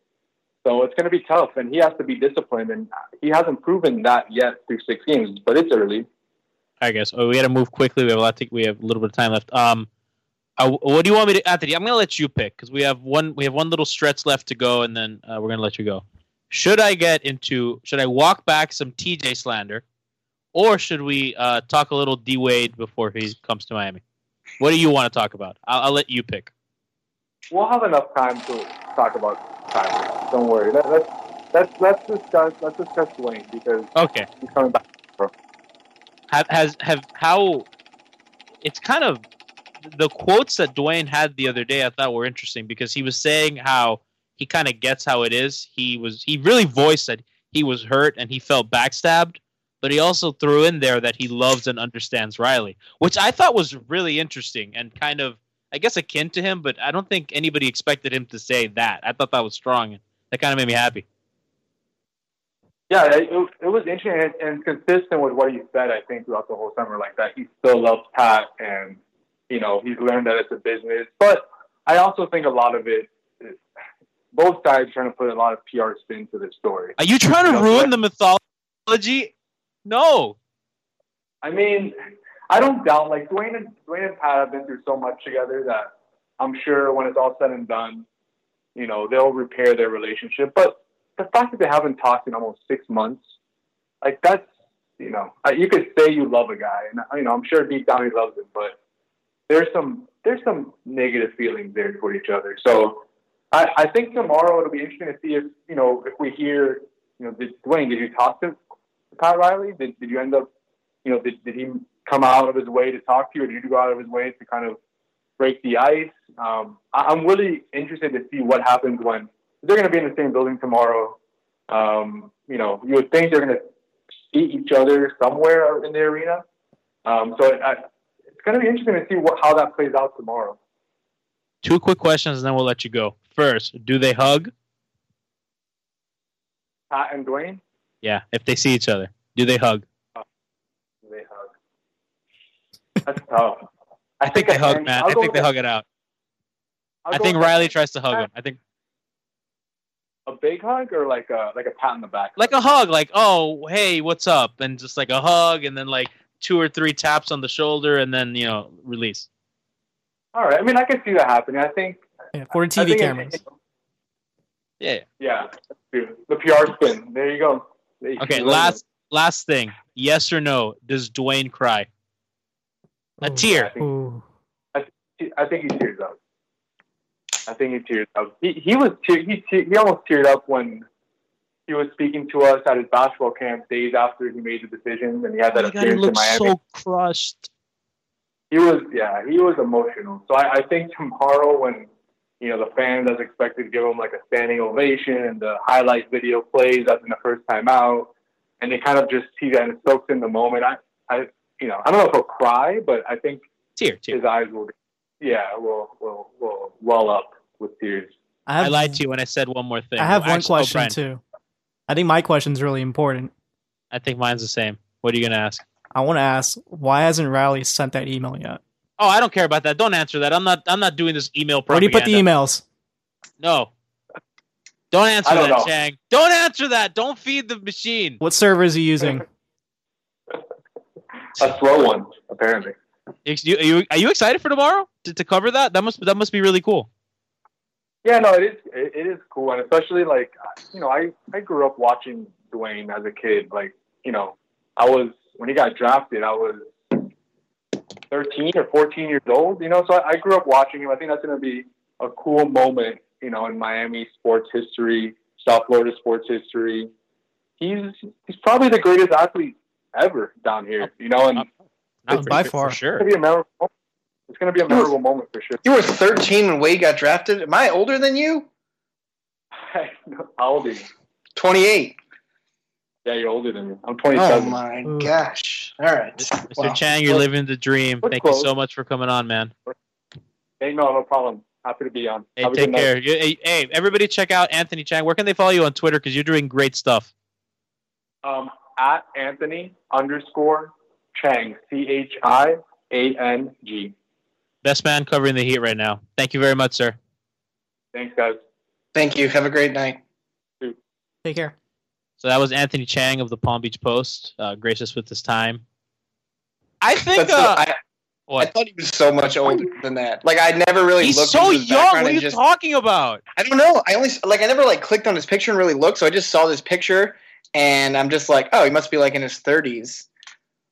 [SPEAKER 5] So it's going to be tough, and he has to be disciplined, and he hasn't proven that yet through six games. But it's early.
[SPEAKER 2] I guess. Oh, we got to move quickly. We have a lot. To, we have a little bit of time left. Um, uh, what do you want me to, Anthony? I'm gonna let you pick because we have one. We have one little stretch left to go, and then uh, we're gonna let you go. Should I get into? Should I walk back some TJ slander, or should we uh, talk a little D Wade before he comes to Miami? What do you want to talk about? I'll, I'll let you pick.
[SPEAKER 5] We'll have enough time to talk about Tyler. Don't worry. Let, let's let's let's discuss let's discuss Dwyane because
[SPEAKER 2] Okay.
[SPEAKER 5] he's coming back.
[SPEAKER 2] have has have how it's kind of the quotes that Dwyane had the other day I thought were interesting because he was saying how he kind of gets how it is. He was he really voiced that he was hurt and he felt backstabbed, but he also threw in there that he loves and understands Riley, which I thought was really interesting and kind of I guess akin to him, but I don't think anybody expected him to say that. I thought that was strong. That kind of made me happy.
[SPEAKER 5] Yeah, it, it was interesting and, and consistent with what he said. I think throughout the whole summer, like that he still loves Pat, and you know he's learned that it's a business. But I also think a lot of it, is, both sides trying to put a lot of PR spin to this story.
[SPEAKER 2] Are you trying to
[SPEAKER 5] You know,
[SPEAKER 2] ruin the mythology? No.
[SPEAKER 5] I mean, I don't doubt like Dwyane and Dwyane and Pat have been through so much together that I'm sure when it's all said and done, you know, they'll repair their relationship. But the fact that they haven't talked in almost six months, like that's you know, you could say you love a guy, and you know, I'm sure deep down he loves him, but there's some there's some negative feelings there toward each other. So I, I think tomorrow it'll be interesting to see if you know if we hear you know did, Dwyane did you talk to Pat Riley? Did did you end up you know did, did he come out of his way to talk to you, or did you go out of his way to kind of break the ice? Um, I, I'm really interested to see what happens when they're going to be in the same building tomorrow. Um, you know, you would think they're going to see each other somewhere in the arena. Um, so I, it's going to be interesting to see what, how that plays out tomorrow.
[SPEAKER 2] Two quick questions and then we'll let you go. First, do they hug?
[SPEAKER 5] Pat and Dwyane,
[SPEAKER 2] Yeah, if they see each other. Do they hug?
[SPEAKER 5] they hug. That's tough.
[SPEAKER 2] I think they
[SPEAKER 5] I-
[SPEAKER 2] hug, man.
[SPEAKER 5] I'll
[SPEAKER 2] I
[SPEAKER 5] go
[SPEAKER 2] think they hug it out.
[SPEAKER 5] I'll
[SPEAKER 2] I think
[SPEAKER 5] with
[SPEAKER 2] Riley tries to hug him. I think
[SPEAKER 5] a big hug or like a like a pat on the back.
[SPEAKER 2] like a hug, like, oh, hey, what's up? And just like a hug and then like two or three taps on the shoulder and then, you know, release.
[SPEAKER 5] All right. I mean, I can see that happening. I think
[SPEAKER 4] Yeah, for the TV
[SPEAKER 5] think it-
[SPEAKER 4] cameras.
[SPEAKER 2] Yeah.
[SPEAKER 5] yeah, the PR spin. There you go. There you
[SPEAKER 2] Okay,
[SPEAKER 5] go.
[SPEAKER 2] last last thing. Yes or no? Does Dwyane cry? A
[SPEAKER 4] Ooh.
[SPEAKER 2] tear.
[SPEAKER 4] Ooh.
[SPEAKER 5] I think he tears up. I think he tears up. He he was te- he te- he almost teared up when he was speaking to us at his basketball camp days after he made the decision and he had that
[SPEAKER 2] Oh my God, he
[SPEAKER 5] appearance in
[SPEAKER 2] looks
[SPEAKER 5] Miami.
[SPEAKER 2] so crushed.
[SPEAKER 5] he was yeah he was emotional. So I, I think tomorrow when you know the fans as expected to give him like a standing ovation and the highlight video plays as in the first time out and they kind of just see that and soaks in the moment. I I you know I don't know if he'll cry, but I think
[SPEAKER 2] Tear, tear.
[SPEAKER 5] his eyes will yeah will will will well up with tears.
[SPEAKER 4] I have
[SPEAKER 2] I lied to you when I said one more thing.
[SPEAKER 4] I have one
[SPEAKER 2] Actually, oh,
[SPEAKER 4] question
[SPEAKER 2] Brian,
[SPEAKER 4] too. I think my question's really important.
[SPEAKER 2] I think mine's the same. What are you gonna ask?
[SPEAKER 4] I want to ask why hasn't Riley sent that email yet?
[SPEAKER 2] Oh, I don't care about that. Don't answer that. I'm not. I'm not doing this email
[SPEAKER 4] Where do you put the emails?
[SPEAKER 2] No. Don't answer
[SPEAKER 5] don't
[SPEAKER 2] that,
[SPEAKER 5] know.
[SPEAKER 2] Chiang. Don't answer that. Don't feed the machine.
[SPEAKER 4] What server is he using?
[SPEAKER 5] A slow one apparently.
[SPEAKER 2] You- Are you, are you excited for tomorrow to, to cover that? That must that must be really cool.
[SPEAKER 5] Yeah, no, it is. It, it is cool, and especially like you know, I I grew up watching Dwyane as a kid. Like you know, I was when he got drafted, I was thirteen or fourteen years old. You know, so I, I grew up watching him. I think that's going to be a cool moment. You know, in Miami sports history, South Florida sports history. He's he's probably the greatest athlete ever down here. You know, and
[SPEAKER 2] Not
[SPEAKER 4] by far.
[SPEAKER 2] sure.
[SPEAKER 5] it's going to be a memorable. moment. It's going to be a memorable moment for sure.
[SPEAKER 3] You were 13 when Wade got drafted. Am I older than you?
[SPEAKER 5] How old are you?
[SPEAKER 3] 28.
[SPEAKER 5] Yeah, you're older than me. I'm 27.
[SPEAKER 3] Oh
[SPEAKER 5] 27.
[SPEAKER 3] my
[SPEAKER 4] Ooh.
[SPEAKER 3] gosh! All right,
[SPEAKER 2] Mr.
[SPEAKER 3] Wow.
[SPEAKER 2] Chiang, you're living the dream.
[SPEAKER 5] We're
[SPEAKER 2] Thank you so much for coming on, man.
[SPEAKER 5] Hey, no, no problem. Happy to be on.
[SPEAKER 2] Hey,
[SPEAKER 5] Have
[SPEAKER 2] take care. Hey, hey, everybody, check out Anthony Chiang. Where can they follow you on Twitter? Because you're doing great stuff.
[SPEAKER 5] Um, at Anthony underscore Chiang, C H I A N G.
[SPEAKER 2] Best man covering the Heat right now. Thank you very much, sir.
[SPEAKER 5] Thanks, guys.
[SPEAKER 3] Thank you. Have a great night.
[SPEAKER 4] Take care.
[SPEAKER 2] So that was Anthony Chiang of the Palm Beach Post, uh, gracious with his time. I think.
[SPEAKER 3] That's
[SPEAKER 2] Uh,
[SPEAKER 3] I, I
[SPEAKER 2] What?
[SPEAKER 3] thought he was so much older than that. Like I never really
[SPEAKER 2] He's
[SPEAKER 3] looked.
[SPEAKER 2] so
[SPEAKER 3] into his
[SPEAKER 2] young.
[SPEAKER 3] background
[SPEAKER 2] What are you
[SPEAKER 3] just,
[SPEAKER 2] talking about?
[SPEAKER 3] I don't know. I only like I never like clicked on his picture and really looked. So I just saw this picture, and I'm just like, oh, he must be like in his 30s.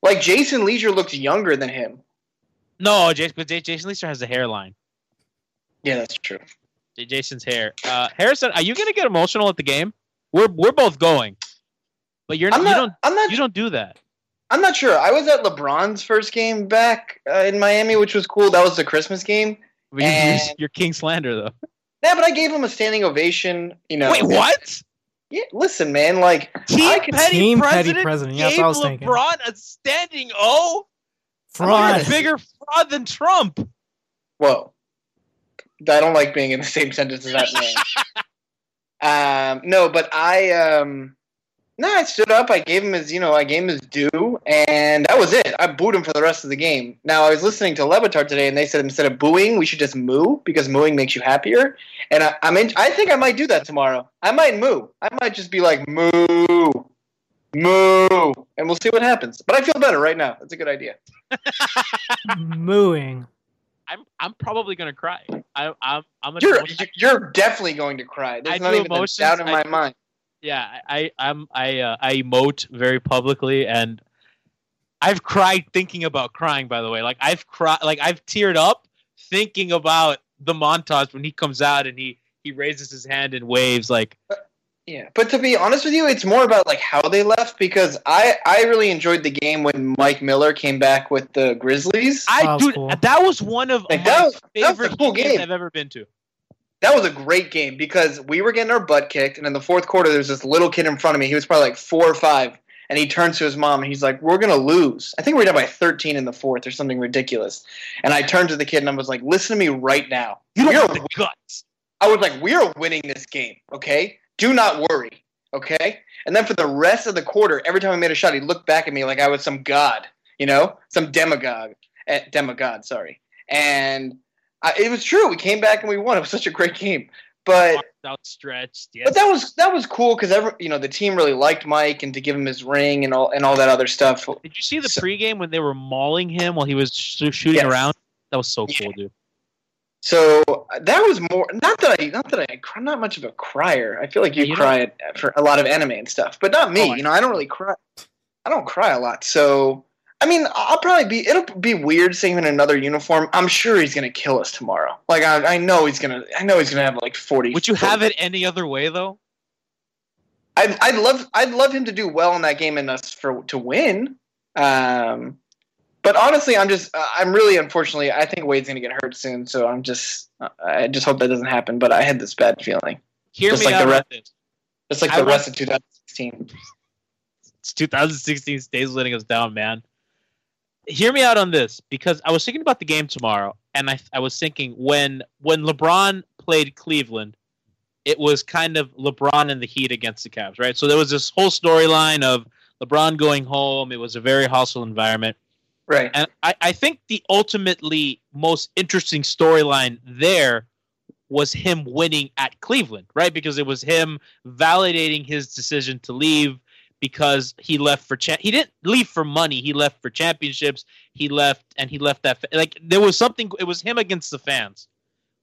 [SPEAKER 3] Like Jason Lieser looks younger than him.
[SPEAKER 2] No, Jason, but Jason Lieser has a hairline.
[SPEAKER 3] Yeah, that's true.
[SPEAKER 2] Jason's hair. Uh, Harrison, are you gonna get emotional at the game? We're we're both going, but you're
[SPEAKER 3] I'm
[SPEAKER 2] you
[SPEAKER 3] not.
[SPEAKER 2] don't
[SPEAKER 3] I'm not.
[SPEAKER 2] you don't do that.
[SPEAKER 3] I'm not sure. I was at LeBron's first game back uh, in Miami, which was cool. That was the Christmas game.
[SPEAKER 2] But you,
[SPEAKER 3] And-
[SPEAKER 2] you're, you're King Slander though.
[SPEAKER 3] Yeah, but I gave him a standing ovation. You know.
[SPEAKER 2] Wait, what?
[SPEAKER 3] Yeah, listen, man. Like
[SPEAKER 2] Team
[SPEAKER 3] I can.
[SPEAKER 2] Petty
[SPEAKER 4] Team Petty
[SPEAKER 2] President,
[SPEAKER 4] President, yeah, that's
[SPEAKER 2] gave
[SPEAKER 4] what I was thinking.
[SPEAKER 2] LeBron a standing O.
[SPEAKER 4] Fraud.
[SPEAKER 2] You're a bigger fraud than Trump.
[SPEAKER 3] Whoa. I don't like being in the same sentence as that man. um, no, but I um, no, I stood up. I gave him his, you know, I gave him his due, and that was it. I booed him for the rest of the game. Now I was listening to Le Batard today, and they said instead of booing, we should just moo because mooing makes you happier. And I, I'm in. I think I might do that tomorrow. I might moo. I might just be like moo, moo, and we'll see what happens. But I feel better right now. That's a good idea.
[SPEAKER 4] Mooing.
[SPEAKER 2] I'm I'm probably gonna cry. I, I'm I'm
[SPEAKER 3] You're you're definitely going to cry. There's
[SPEAKER 2] I
[SPEAKER 3] not
[SPEAKER 2] do
[SPEAKER 3] even a
[SPEAKER 2] emotions,
[SPEAKER 3] doubt in
[SPEAKER 2] I
[SPEAKER 3] my
[SPEAKER 2] do-
[SPEAKER 3] mind.
[SPEAKER 2] Yeah. I I'm I uh, I emote very publicly and I've cried thinking about crying. By the way, like I've cried, like I've teared up thinking about the montage when he comes out and he he raises his hand and waves like
[SPEAKER 3] Yeah, but to be honest with you, it's more about like how they left because I I really enjoyed the game when Mike Miller came back with the Grizzlies.
[SPEAKER 2] I
[SPEAKER 4] That was
[SPEAKER 2] dude
[SPEAKER 4] cool.
[SPEAKER 2] that was one of
[SPEAKER 3] Like,
[SPEAKER 2] my
[SPEAKER 3] that was- that a
[SPEAKER 2] favorite
[SPEAKER 3] cool
[SPEAKER 2] games
[SPEAKER 3] game.
[SPEAKER 2] I've ever been to.
[SPEAKER 3] That was a great game because we were getting our butt kicked, and in the fourth quarter, there's this little kid in front of me. He was probably like four or five, and he turns to his mom and he's like, "We're gonna lose." I think we're down by 13 in the fourth or something ridiculous. And I turned to the kid and I was like, "Listen to me right now.
[SPEAKER 2] You don't have the guts.
[SPEAKER 3] I was like, we are winning this game, okay? Do not worry, okay? And then for the rest of the quarter, every time I made a shot, he looked back at me like I was some god, you know, some demagogue, eh, demigod, sorry. And I, it was true. We came back and we won. It was such a great game. But
[SPEAKER 2] outstretched. Yes.
[SPEAKER 3] but that was that was cool because every you know the team really liked Mike and to give him his ring and all and all that other stuff.
[SPEAKER 2] Did you see the
[SPEAKER 3] So-
[SPEAKER 2] pregame when they were mauling him while he was sh- shooting
[SPEAKER 3] Yes.
[SPEAKER 2] around? That was so
[SPEAKER 3] Yeah.
[SPEAKER 2] cool, dude.
[SPEAKER 3] So uh, that was more not that I not that I I'm not much of a crier. I feel like you,
[SPEAKER 2] You
[SPEAKER 3] cry at, for a lot of anime and stuff, but not me.
[SPEAKER 2] Oh,
[SPEAKER 3] you know, I don't really cry. I don't cry a lot. So I mean, I'll probably be. It'll be weird seeing him in another uniform. I'm sure he's gonna kill us tomorrow. Like I, I know he's gonna. I know he's gonna have like 40.
[SPEAKER 2] Would you have it any other way though?
[SPEAKER 3] I'd, I'd love. I'd love him to do well in that game and us for to win. Um, but honestly, I'm just. uh, I'm really unfortunately. I think Wade's gonna get hurt soon. So I'm just. I just hope that doesn't happen. But I had this bad feeling.
[SPEAKER 2] Hear
[SPEAKER 3] Just
[SPEAKER 2] me
[SPEAKER 3] like
[SPEAKER 2] out
[SPEAKER 3] the rest-
[SPEAKER 2] this.
[SPEAKER 3] Just like
[SPEAKER 2] I
[SPEAKER 3] the rest of 2016.
[SPEAKER 2] It's 2016 stays letting us down, man. Hear me out on this because I was thinking about the game tomorrow, and I I was thinking when when LeBron played Cleveland, it was kind of LeBron and the Heat against the Cavs, right? So there was this whole storyline of LeBron going home. It was a very hostile environment.
[SPEAKER 3] Right.
[SPEAKER 2] And I, I think the ultimately most interesting storyline there was him winning at Cleveland, right? Because it was him validating his decision to leave because he left for cha- he didn't leave for money. He left for championships. He left and he left that like there was something. It was him against the fans.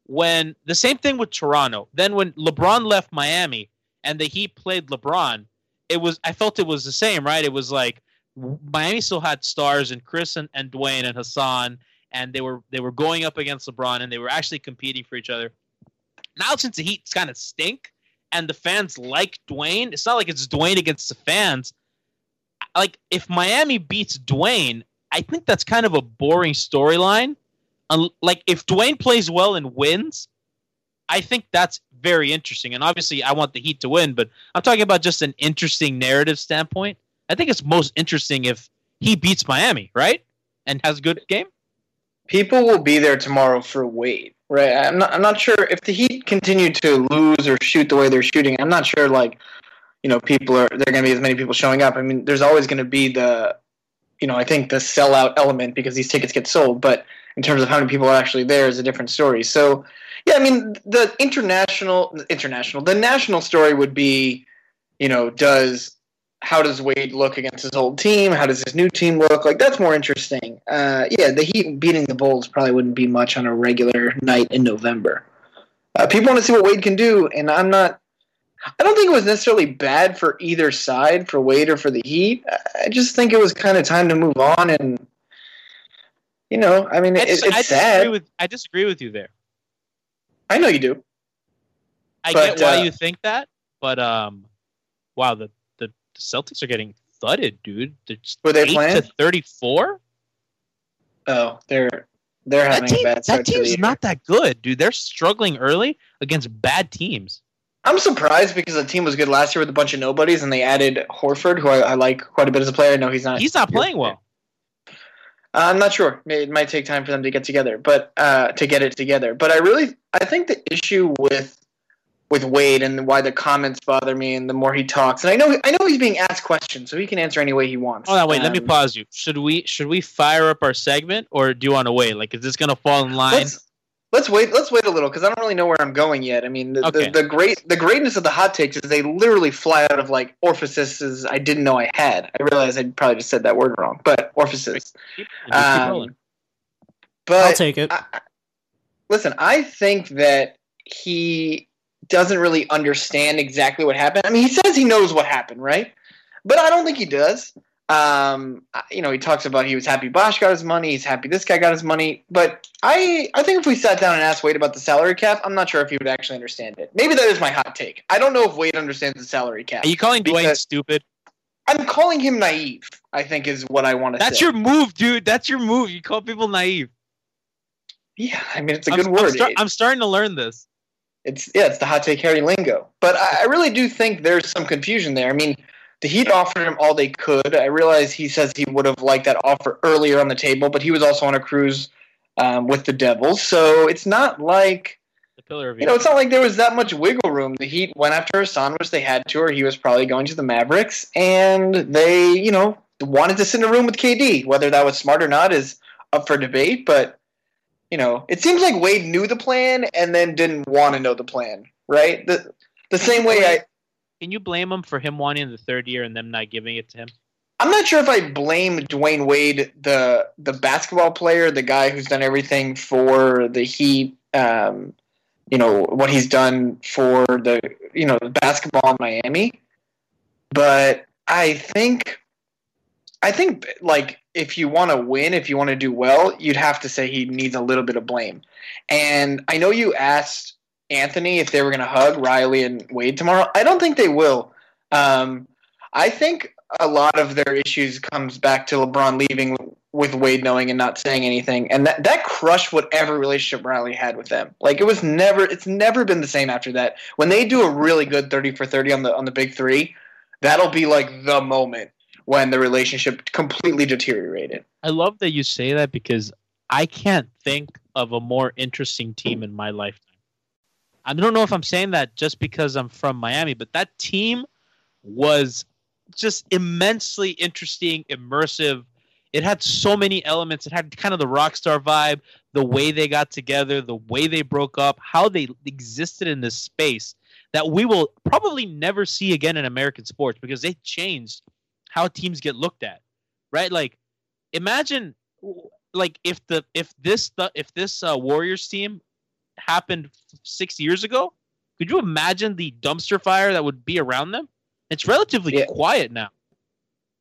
[SPEAKER 2] When the same thing with Toronto. Then when LeBron left Miami and the Heat played LeBron, it was I felt it was the same, right? It was like Miami still had stars and Chris and, and Dwyane and Hassan, and they were they were going up against LeBron and they were actually competing for each other. Now since the Heat kind of stink and the fans like Dwyane, it's not like it's Dwyane against the fans. Like if Miami beats Dwyane, I think that's kind of a boring storyline. Like if Dwyane plays well and wins, I think that's very interesting. And obviously, I want the Heat to win, but I'm talking about just an interesting narrative standpoint. I think it's most interesting if he beats Miami, right? And has a good game.
[SPEAKER 3] People will be there tomorrow for Wade. Right. I'm not. I'm not sure if the Heat continue to lose or shoot the way they're shooting. I'm not sure. Like, you know, people are. There going to be as many people showing up. I mean, there's always going to be the, you know, I think the sellout element because these tickets get sold. But in terms of how many people are actually there is a different story. So, yeah, I mean, the international, international, the national story would be, you know, does how does Wade look against his old team? How does his new team look? Like that's more interesting. Uh, yeah, the Heat beating the Bulls probably wouldn't be much on a regular night in November. Uh, people want to see what Wade can do, and I'm not. I don't think it was necessarily bad for either side, for Wade or for the Heat. I just think it was kind of time to move on, and you know, I mean,
[SPEAKER 2] I,
[SPEAKER 3] it, it's
[SPEAKER 2] I
[SPEAKER 3] sad.
[SPEAKER 2] with I disagree with you there.
[SPEAKER 3] I know you do.
[SPEAKER 2] I
[SPEAKER 3] But,
[SPEAKER 2] get why
[SPEAKER 3] uh,
[SPEAKER 2] you think that, but um, wow, the, the, Celtics are getting thudded, dude. It's
[SPEAKER 3] Were they playing?
[SPEAKER 2] to thirty-four.
[SPEAKER 3] Oh, they're they're
[SPEAKER 2] That
[SPEAKER 3] having
[SPEAKER 2] team,
[SPEAKER 3] a bad
[SPEAKER 2] that
[SPEAKER 3] start the
[SPEAKER 2] team's not that good, dude. They're struggling early against bad teams.
[SPEAKER 3] I'm surprised because the team was good last year with a bunch of nobodies, and they added Horford, who I, I like quite a bit as a player. No, he's not.
[SPEAKER 2] He's not playing well.
[SPEAKER 3] Uh, I'm not sure. It might take time for them to get together, but uh, to get it together. But I really, I think the issue with with Wade and why the comments bother me, and the more he talks, and I know, I know he's being asked questions, so he can answer any way he wants.
[SPEAKER 2] Hold on, wait. let me
[SPEAKER 3] Um,
[SPEAKER 2] pause you. Should we should we fire up our segment, or do you want to wait? Like, is this gonna fall in line?
[SPEAKER 3] Let's, let's wait. Let's wait a little because I don't really know where I'm going yet. I mean, the,
[SPEAKER 2] Okay.
[SPEAKER 3] the, the great the greatness of the hot takes is they literally fly out of like orifices I didn't know I had. I realize I probably just said that word wrong, but orifices.
[SPEAKER 2] Keep- keep.
[SPEAKER 3] Um, but
[SPEAKER 4] I'll take it.
[SPEAKER 3] I, I- listen, I think that he doesn't really understand exactly what happened. I mean, he says he knows what happened, right? But I don't think he does. Um, you know, he talks about he was happy Bosh got his money. He's happy this guy got his money. But I, I think if we sat down and asked Wade about the salary cap, I'm not sure if he would actually understand it. Maybe that is my hot take. I don't know if Wade understands the salary cap.
[SPEAKER 2] Are you calling
[SPEAKER 3] Dwyane
[SPEAKER 2] stupid?
[SPEAKER 3] I'm calling him naive. I think is what I want to say.
[SPEAKER 2] That's your move, dude. That's your move. You call people naive.
[SPEAKER 3] yeah. I mean, it's a
[SPEAKER 2] I'm,
[SPEAKER 3] good
[SPEAKER 2] I'm
[SPEAKER 3] word.
[SPEAKER 2] star- I'm starting to learn this.
[SPEAKER 3] It's yeah, it's the hot take Harry lingo. But I, I really do think there's some confusion there. I mean, the Heat offered him all they could. I realize he says he would have liked that offer earlier on the table, but he was also on a cruise um, with the Devils, so it's not like
[SPEAKER 2] The pillar of
[SPEAKER 3] you know, it's not like there was that much wiggle room. The Heat went after Hassan, which they had to, or he was probably going to the Mavericks, and they, you know, wanted to sit in a room with KD. Whether that was smart or not is up for debate, but you know, it seems like Wade knew the plan and then didn't want to know the plan, right? The the same way I
[SPEAKER 2] Can you blame him for him wanting the third year and them not giving it to him?
[SPEAKER 3] I'm not sure if I blame Dwyane Wade, the the basketball player, the guy who's done everything for the Heat. Um, you know what he's done for the you know basketball in Miami, but I think I think like if you want to win, if you want to do well, you'd have to say he needs a little bit of blame. And I know you asked Anthony if they were going to hug Riley and Wade tomorrow. I don't think they will. Um, I think a lot of their issues comes back to LeBron leaving with Wade knowing and not saying anything, and that that crushed whatever relationship Riley had with them. Like it was never, it's never been the same after that. When they do a really good thirty for thirty on the on the big three, that'll be like the moment when the relationship completely deteriorated.
[SPEAKER 2] I love that you say that because I can't think of a more interesting team in my lifetime. I don't know if I'm saying that just because I'm from Miami, but that team was just immensely interesting, immersive. It had so many elements. It had kind of the rock star vibe, the way they got together, the way they broke up, how they existed in this space that we will probably never see again in American sports because they changed how teams get looked at. Right? Like imagine like if the if this if this uh, Warriors team happened 6 years ago, could you imagine the dumpster fire that would be around them? It's relatively
[SPEAKER 3] Yeah.
[SPEAKER 2] quiet now.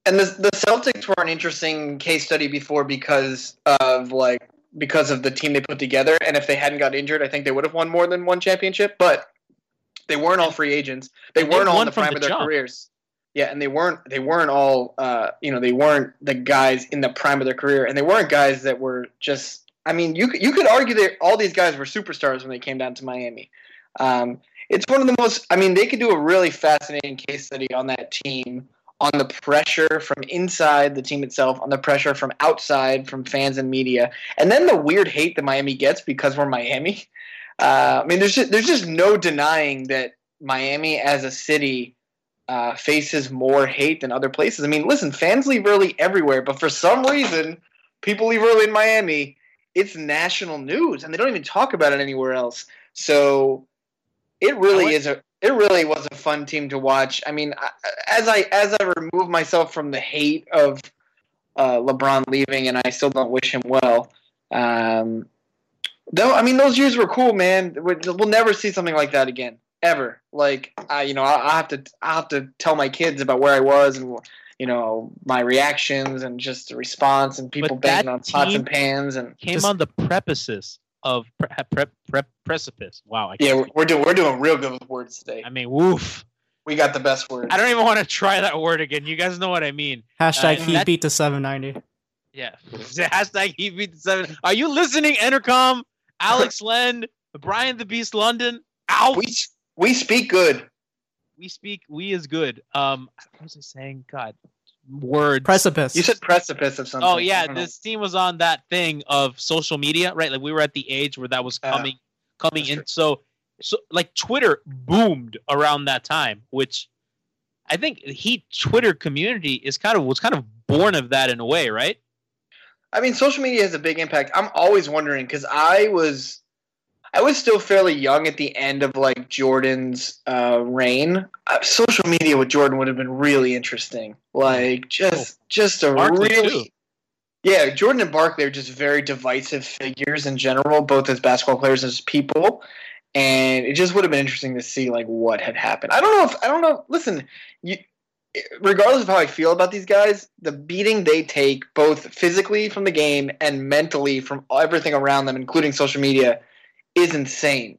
[SPEAKER 3] And the the Celtics were an interesting case study before because of like because of the team they put together. And if they hadn't got injured, I think they would have won more than one championship. But they weren't all free agents. They weren't all in the prime
[SPEAKER 2] the
[SPEAKER 3] of their
[SPEAKER 2] jump.
[SPEAKER 3] careers. Yeah, and they weren't they weren't all uh, you know they weren't the guys in the prime of their career, and they weren't guys that were just. I mean, you you could argue that all these guys were superstars when they came down to Miami. Um, it's one of the most. I mean, they could do a really fascinating case study on that team, on the pressure from inside the team itself, on the pressure from outside from fans and media, and then the weird hate that Miami gets because we're Miami. Uh, I mean, there's just, there's just no denying that Miami as a city uh, faces more hate than other places. I mean, listen, fans leave early everywhere, but for some reason, people leave early in Miami. It's national news, and they don't even talk about it anywhere else. So it really is a it really was a fun team to watch. I mean, as I as I remove myself from the hate of uh, LeBron leaving, and I still don't wish him well. Um, though, I mean, those years were cool, man. We'll never see something like that again, ever. Like, I, you know, I, I have to, I have to tell my kids about where I was and, you know, my reactions and just the response and people banging on pots and pans and
[SPEAKER 2] Came
[SPEAKER 4] Just-
[SPEAKER 2] on the precipice of pre- pre- pre- precipice. Wow. I,
[SPEAKER 3] yeah,
[SPEAKER 2] can't
[SPEAKER 3] we're, we're doing we're doing real good with words today.
[SPEAKER 2] I mean, woof.
[SPEAKER 3] We got the best word.
[SPEAKER 2] I don't even want to try that word again. You guys know what I mean.
[SPEAKER 4] Hashtag
[SPEAKER 2] Uh,
[SPEAKER 4] Heat
[SPEAKER 2] that-
[SPEAKER 4] beat the 790.
[SPEAKER 2] Yeah. Hashtag he beat the seven. Are you listening, Entercom? Alex Len, Brian the Beast London. Ow.
[SPEAKER 3] We we speak good.
[SPEAKER 2] we speak we is good um what was i saying god words
[SPEAKER 4] Precipice.
[SPEAKER 3] You said precipice of something.
[SPEAKER 2] oh yeah
[SPEAKER 3] don't know.
[SPEAKER 2] this team was on that thing of social media right like we were at the age where that was
[SPEAKER 3] Yeah.
[SPEAKER 2] coming coming in
[SPEAKER 3] true.
[SPEAKER 2] so so like twitter boomed around that time which i think the heat twitter community is kind of was kind of born of that in a way right
[SPEAKER 3] I mean, social media has a big impact. I'm always wondering because I was, I was still fairly young at the end of like Jordan's uh, reign. Uh, social media with Jordan would have been really interesting. Like just, just a
[SPEAKER 2] Barkley,
[SPEAKER 3] really,
[SPEAKER 2] too.
[SPEAKER 3] yeah. Jordan and Barkley are just very divisive figures in general, both as basketball players and as people. And it just would have been interesting to see like what had happened. I don't know if I don't know. Listen, you, regardless of how I feel about these guys, the beating they take, both physically from the game and mentally from everything around them, including social media, is insane.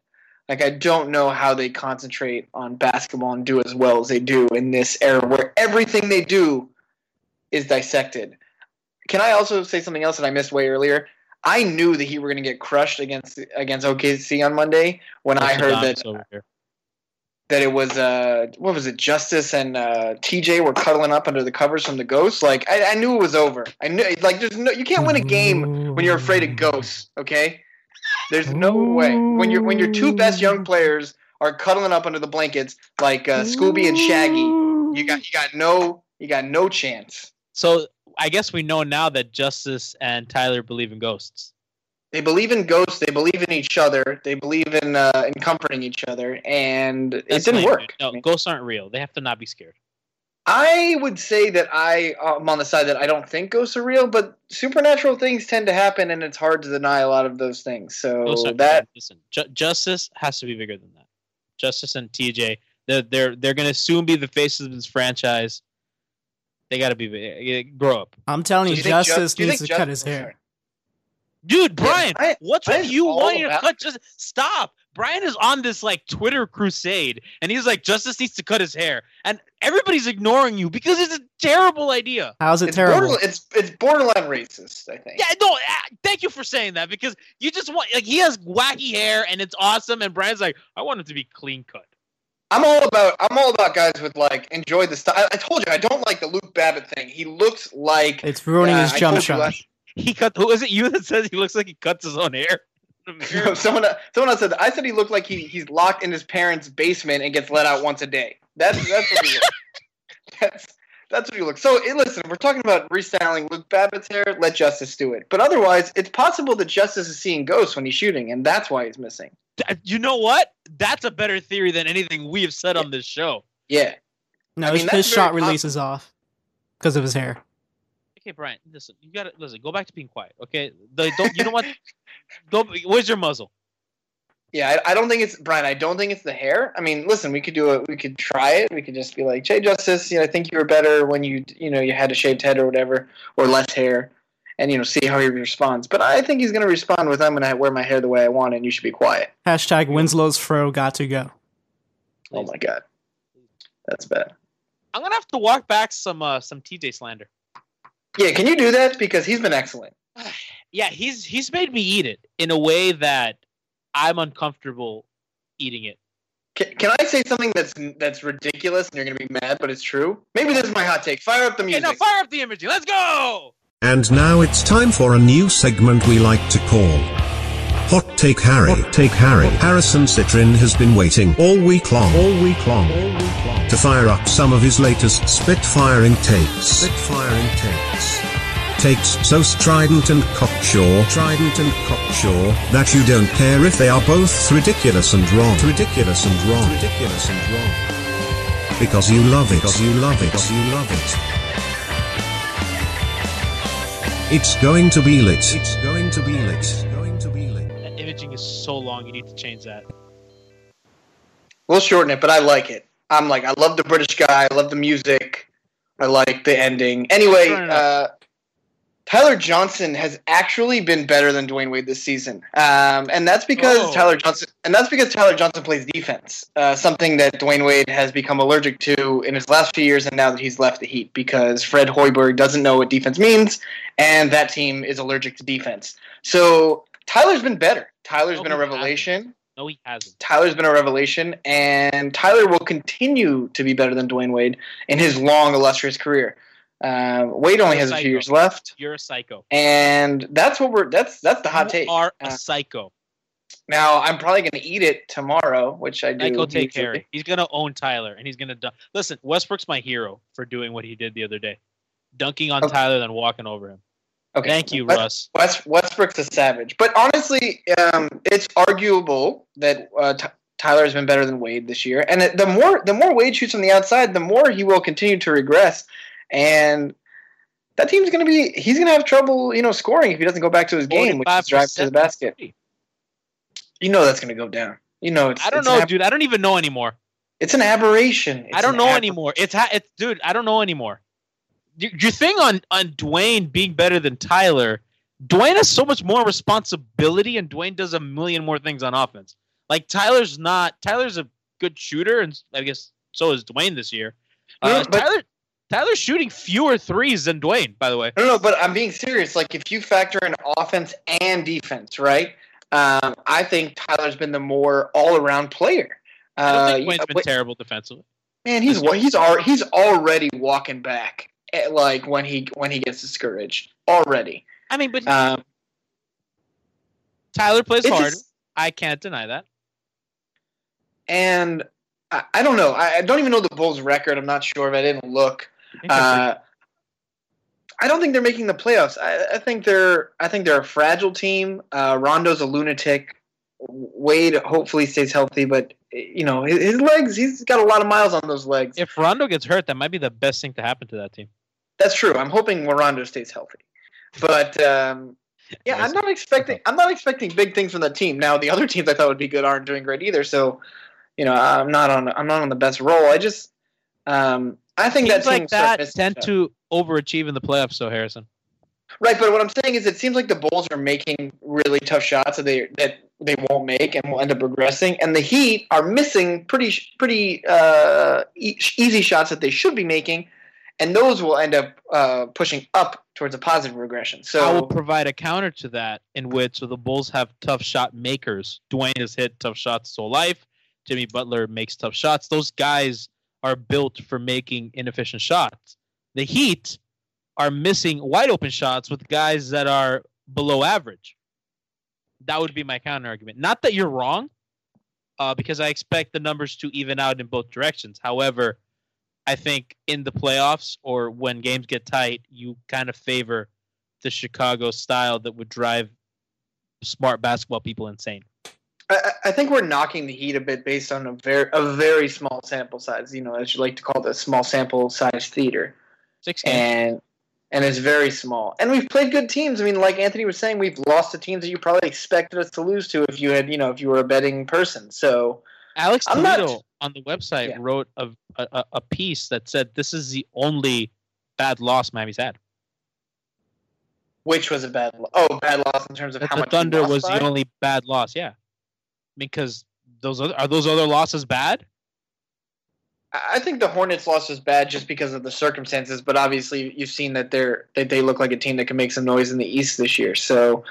[SPEAKER 3] Like I don't know how they concentrate on basketball and do as well as they do in this era where everything they do is dissected. Can I also say something else that I missed way earlier? I knew that he were going to get crushed against against OKC on Monday when I heard that
[SPEAKER 2] Nostradamus over here.
[SPEAKER 3] that it was uh what was it justise and uh tj were cuddling up under the covers from the ghosts like i, I knew it was over i knew like there's no you can't win a game when you're afraid of ghosts okay there's no way. When you're when your two best young players are cuddling up under the blankets like uh, scooby and shaggy you got you got no you got no chance.
[SPEAKER 2] So i guess we know now that justise and tyler believe in ghosts.
[SPEAKER 3] They believe in ghosts they believe in each other they believe in uh in comforting each other and it didn't work.
[SPEAKER 2] Dude. no ghosts aren't real. They have to not be scared
[SPEAKER 3] I would say that I am on the side that I don't think ghosts are real, but supernatural things tend to happen, and it's hard to deny a lot of those things. So
[SPEAKER 2] Ghosts
[SPEAKER 3] that
[SPEAKER 2] listen Ju- justise has to be bigger than that. Justise and tj they're they're, they're going to soon be the faces of this franchise. They got to be eh, eh, grow up.
[SPEAKER 4] I'm telling
[SPEAKER 3] Do
[SPEAKER 4] you,
[SPEAKER 3] you think Ju- Justise you
[SPEAKER 4] needs
[SPEAKER 3] think
[SPEAKER 4] to cut his hair.
[SPEAKER 2] Dude, Brian,
[SPEAKER 3] I-
[SPEAKER 2] what's
[SPEAKER 3] I
[SPEAKER 2] with you?
[SPEAKER 3] All
[SPEAKER 2] wanting to cut? Just stop? Brian is on this like Twitter crusade and he's like, Justise needs to cut his hair. And everybody's ignoring you because it's a terrible idea.
[SPEAKER 4] How's it
[SPEAKER 3] it's
[SPEAKER 4] terrible?
[SPEAKER 3] borderline, it's it's borderline racist. I think.
[SPEAKER 2] Yeah, no, ah, thank you for saying that because you just want like he has wacky hair and it's awesome, and Brian's like, I want it to be clean cut.
[SPEAKER 3] I'm all about I'm all about guys with like enjoy the style. I, I told you I don't like the Luke Babbitt thing. He looks like
[SPEAKER 4] It's ruining
[SPEAKER 3] Yeah,
[SPEAKER 4] his
[SPEAKER 3] I
[SPEAKER 4] jump
[SPEAKER 3] told you
[SPEAKER 4] shot.
[SPEAKER 3] last-
[SPEAKER 2] He cut who is it you that says he looks like he cuts his own hair? In the mirror?
[SPEAKER 3] someone someone else said that. I said he looked like he he's locked in his parents' basement and gets let out once a day. That's that's what he looks. That's that's what he looks. So listen, if we're talking about restyling Luke Babbitt's hair, let Justise do it. But otherwise, it's possible that Justise is seeing ghosts when he's shooting, and that's why he's missing.
[SPEAKER 2] Uh, you know what? That's a better theory than anything we have said on this show.
[SPEAKER 3] Yeah.
[SPEAKER 4] No,
[SPEAKER 3] I
[SPEAKER 4] his,
[SPEAKER 3] mean, that's
[SPEAKER 4] his shot
[SPEAKER 3] very
[SPEAKER 4] release off because of his hair.
[SPEAKER 2] Okay, Brian, listen, you gotta listen, go back to being quiet. Okay? The, don't you know what? Go where's your muzzle?
[SPEAKER 3] Yeah, I, I don't think it's Brian. I don't think it's the hair. I mean, listen, we could do it. We could try it. We could just be like, Jay Justise, you know, I think you were better when you, you know, you had a shaved head or whatever, or less hair, and you know, see how he responds. But I think he's going to respond with, "I'm going to wear my hair the way I want, and you should be quiet."
[SPEAKER 4] Hashtag Winslow's fro got to go.
[SPEAKER 3] Oh my god, that's bad.
[SPEAKER 2] I'm gonna have to walk back some uh some TJ slander.
[SPEAKER 3] Yeah, can you do that because he's been excellent.
[SPEAKER 2] Yeah, he's he's made me eat it in a way that I'm uncomfortable eating it.
[SPEAKER 3] Can, can I say something that's that's ridiculous and you're going to be mad, but it's true? Maybe this is my hot take. Fire up the
[SPEAKER 2] Okay,
[SPEAKER 3] music.
[SPEAKER 2] now fire up the imaging. Let's go.
[SPEAKER 6] And now it's time for a new segment we like to call Hot Take Harry. Hot Take Harry. Harrison Cytryn has been waiting all week long, all week long, to fire up some of his latest spit-firing takes. Spit-firing takes. takes so strident and cocksure, trident and cocksure, that you don't care if they are both ridiculous and wrong, ridiculous and wrong, ridiculous and wrong. Because you love it, because you love it, because you love it. It's going to be lit. It's going to be lit. It's going to be lit.
[SPEAKER 2] That imaging is so long. You need to change that.
[SPEAKER 3] We'll shorten it, but I like it. I'm like, I love the British guy. I love the music. I like the ending. Anyway, uh, Tyler Johnson has actually been better than Dwyane Wade this season, um, and that's because
[SPEAKER 2] Oh.
[SPEAKER 3] Tyler Johnson, and that's because Tyler Johnson plays defense, uh, something that Dwyane Wade has become allergic to in his last few years, and now that he's left the Heat, because Fred Hoiberg doesn't know what defense means, and that team is allergic to defense. So Tyler's been better. Tyler's
[SPEAKER 2] No,
[SPEAKER 3] been a revelation.
[SPEAKER 2] No, he hasn't.
[SPEAKER 3] Tyler's been a revelation, and Tyler will continue to be better than Dwyane Wade in his long, illustrious career. Um, Wade only has a few years left,
[SPEAKER 2] You're a psycho.
[SPEAKER 3] and that's what we're. That's that's the hot
[SPEAKER 2] you
[SPEAKER 3] take.
[SPEAKER 2] are a
[SPEAKER 3] Uh,
[SPEAKER 2] psycho.
[SPEAKER 3] now I'm probably going to eat it tomorrow, which I do.
[SPEAKER 2] Psycho take. Harry. He's gonna own Tyler, and he's gonna dunk. Listen, Westbrook's my hero for doing what he did the other day, dunking on
[SPEAKER 3] Okay.
[SPEAKER 2] Tyler, then walking over him.
[SPEAKER 3] Okay.
[SPEAKER 2] Thank you,
[SPEAKER 3] West-
[SPEAKER 2] Russ.
[SPEAKER 3] West, Westbrook's a savage, but honestly, um, it's arguable that uh, Ty Tyler has been better than Wade this year. And it, the more the more Wade shoots from the outside, the more he will continue to regress. And that team's going to be he's going to have trouble, you know, scoring if he doesn't go back to his game, which is drive to the basket. You know that's going to go down. You know, it's
[SPEAKER 2] I don't know,
[SPEAKER 3] ab-
[SPEAKER 2] dude. I don't even know anymore.
[SPEAKER 3] It's an aberration. It's
[SPEAKER 2] I don't know
[SPEAKER 3] aber-
[SPEAKER 2] anymore. It's ha- it's dude. I don't know anymore. Your thing on on Dwyane being better than Tyler. Dwyane has so much more responsibility, and Dwyane does a million more things on offense. Like Tyler's not. Tyler's a good shooter, and I guess so is Dwyane this year. Uh,
[SPEAKER 3] but-
[SPEAKER 2] Tyler Tyler's shooting fewer threes than Dwyane, by the way.
[SPEAKER 3] No, no, but I'm being serious. Like, if you factor in offense and defense, right? Um, I think Tyler's been the more all-around player.
[SPEAKER 2] I don't
[SPEAKER 3] Uh,
[SPEAKER 2] think
[SPEAKER 3] you
[SPEAKER 2] Dwyane's
[SPEAKER 3] know,
[SPEAKER 2] been
[SPEAKER 3] wait-
[SPEAKER 2] terrible defensively.
[SPEAKER 3] man, he's he's he's already walking back. At, like when he when he gets discouraged already.
[SPEAKER 2] I mean, but
[SPEAKER 3] Um,
[SPEAKER 2] Tyler plays hard.
[SPEAKER 3] just-
[SPEAKER 2] I can't deny that.
[SPEAKER 3] and I, I don't know. I, I don't even know the Bulls' record. I'm not sure if I didn't look.
[SPEAKER 2] I think they're pretty-
[SPEAKER 3] Uh, I don't think they're making the playoffs. I, I think they're I think they're a fragile team. Uh, Rondo's a lunatic. Wade hopefully stays healthy, but you know his, his legs. He's got a lot of miles on those legs.
[SPEAKER 2] if Rondo gets hurt, that might be the best thing to happen to that team.
[SPEAKER 3] That's true. I'm hoping Rondo stays healthy, but um, yeah, I'm not expecting. I'm not expecting big things from the team. Now the other teams I thought would be good aren't doing great either. So, you know, I'm not on. I'm not on the best roll. I just, um, I think
[SPEAKER 2] Teams
[SPEAKER 3] that team
[SPEAKER 2] like that tend
[SPEAKER 3] stuff.
[SPEAKER 2] to overachieve in the playoffs. So Harrison,
[SPEAKER 3] Right, but what I'm saying is, it seems like the Bulls are making really tough shots that they that they won't make and will end up regressing, and the Heat are missing pretty pretty uh, e- easy shots that they should be making, and those will end up uh, pushing up towards a positive regression.
[SPEAKER 2] So I will provide a counter to that, in which so the Bulls have tough shot makers. Dwyane has hit tough shots his whole life. Jimmy Butler makes tough shots. Those guys are built for making inefficient shots. The Heat are missing wide open shots with guys that are below average. That would be my counter argument. Not that you're wrong, uh, because I expect the numbers to even out in both directions. However, I think in the playoffs or when games get tight, you kind of favor the Chicago style that would drive smart basketball people insane.
[SPEAKER 3] I, I- think we're knocking the Heat a bit based on a very a very small sample size. You know, as you like to call it, a small sample size theater.
[SPEAKER 2] Six games.
[SPEAKER 3] and and it's very small. And we've played good teams. I mean, like Anthony was saying, we've lost to teams that you probably expected us to lose to if you had, you know, if you were a betting person. So
[SPEAKER 2] Alex
[SPEAKER 3] I'm not-
[SPEAKER 2] Toledo on the website
[SPEAKER 3] Yeah.
[SPEAKER 2] wrote a, a a piece that said this is the only bad loss Miami's had.
[SPEAKER 3] which was a bad, lo- oh, bad loss in terms of
[SPEAKER 2] That
[SPEAKER 3] how
[SPEAKER 2] the
[SPEAKER 3] much
[SPEAKER 2] Thunder was
[SPEAKER 3] by?
[SPEAKER 2] the only bad loss. Yeah, because those other, are those other losses bad?
[SPEAKER 3] I I think the Hornets loss was bad just because of the circumstances, but obviously you've seen that they're that they look like a team that can make some noise in the East this year. So,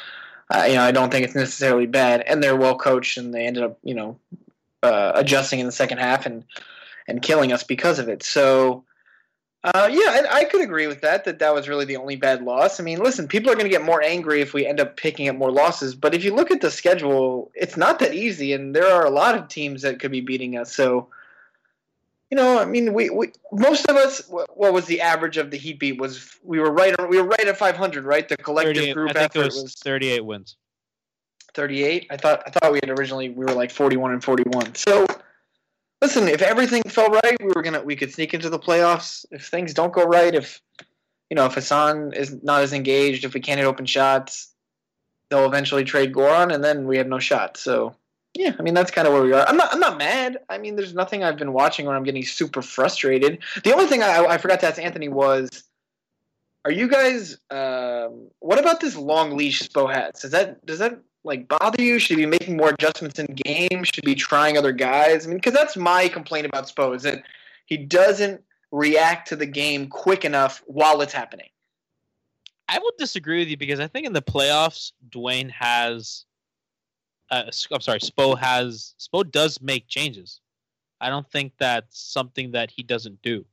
[SPEAKER 3] uh, you know, I don't think it's necessarily bad, and they're well coached, and they ended up, you know, uh, adjusting in the second half and and killing us because of it. So, uh, yeah, I, I could agree with that. That that was really the only bad loss. I mean, listen, people are going to get more angry if we end up picking up more losses. But if you look at the schedule, it's not that easy, and there are a lot of teams that could be beating us. So you know, I mean, we, we most of us. What, what was the average of the Heat beat? Was we were right? We were right at 500, right? The collective group
[SPEAKER 2] I think
[SPEAKER 3] effort
[SPEAKER 2] it was,
[SPEAKER 3] was
[SPEAKER 2] 38 wins.
[SPEAKER 3] 38. I thought I thought we had originally we were like 41 and 41. So listen, if everything fell right, we were gonna we could sneak into the playoffs. If things don't go right, if you know if Hassan is not as engaged, if we can't hit open shots, they'll eventually trade Goran, and then we have no shot. So yeah, I mean that's kind of where we are. I'm not I'm not mad. I mean, there's nothing I've been watching where I'm getting super frustrated. The only thing I, I forgot to ask Anthony was. Are you guys? Um, what about this long leash Spo has? Does that does that like bother you? Should he be making more adjustments in game? Should be trying other guys? I mean, because that's my complaint about Spo is that he doesn't react to the game quick enough while it's happening.
[SPEAKER 2] I will disagree with you because I think in the playoffs, Dwyane has. Uh, I'm sorry, Spo has. Spo does make changes. I don't think that's something that he doesn't do.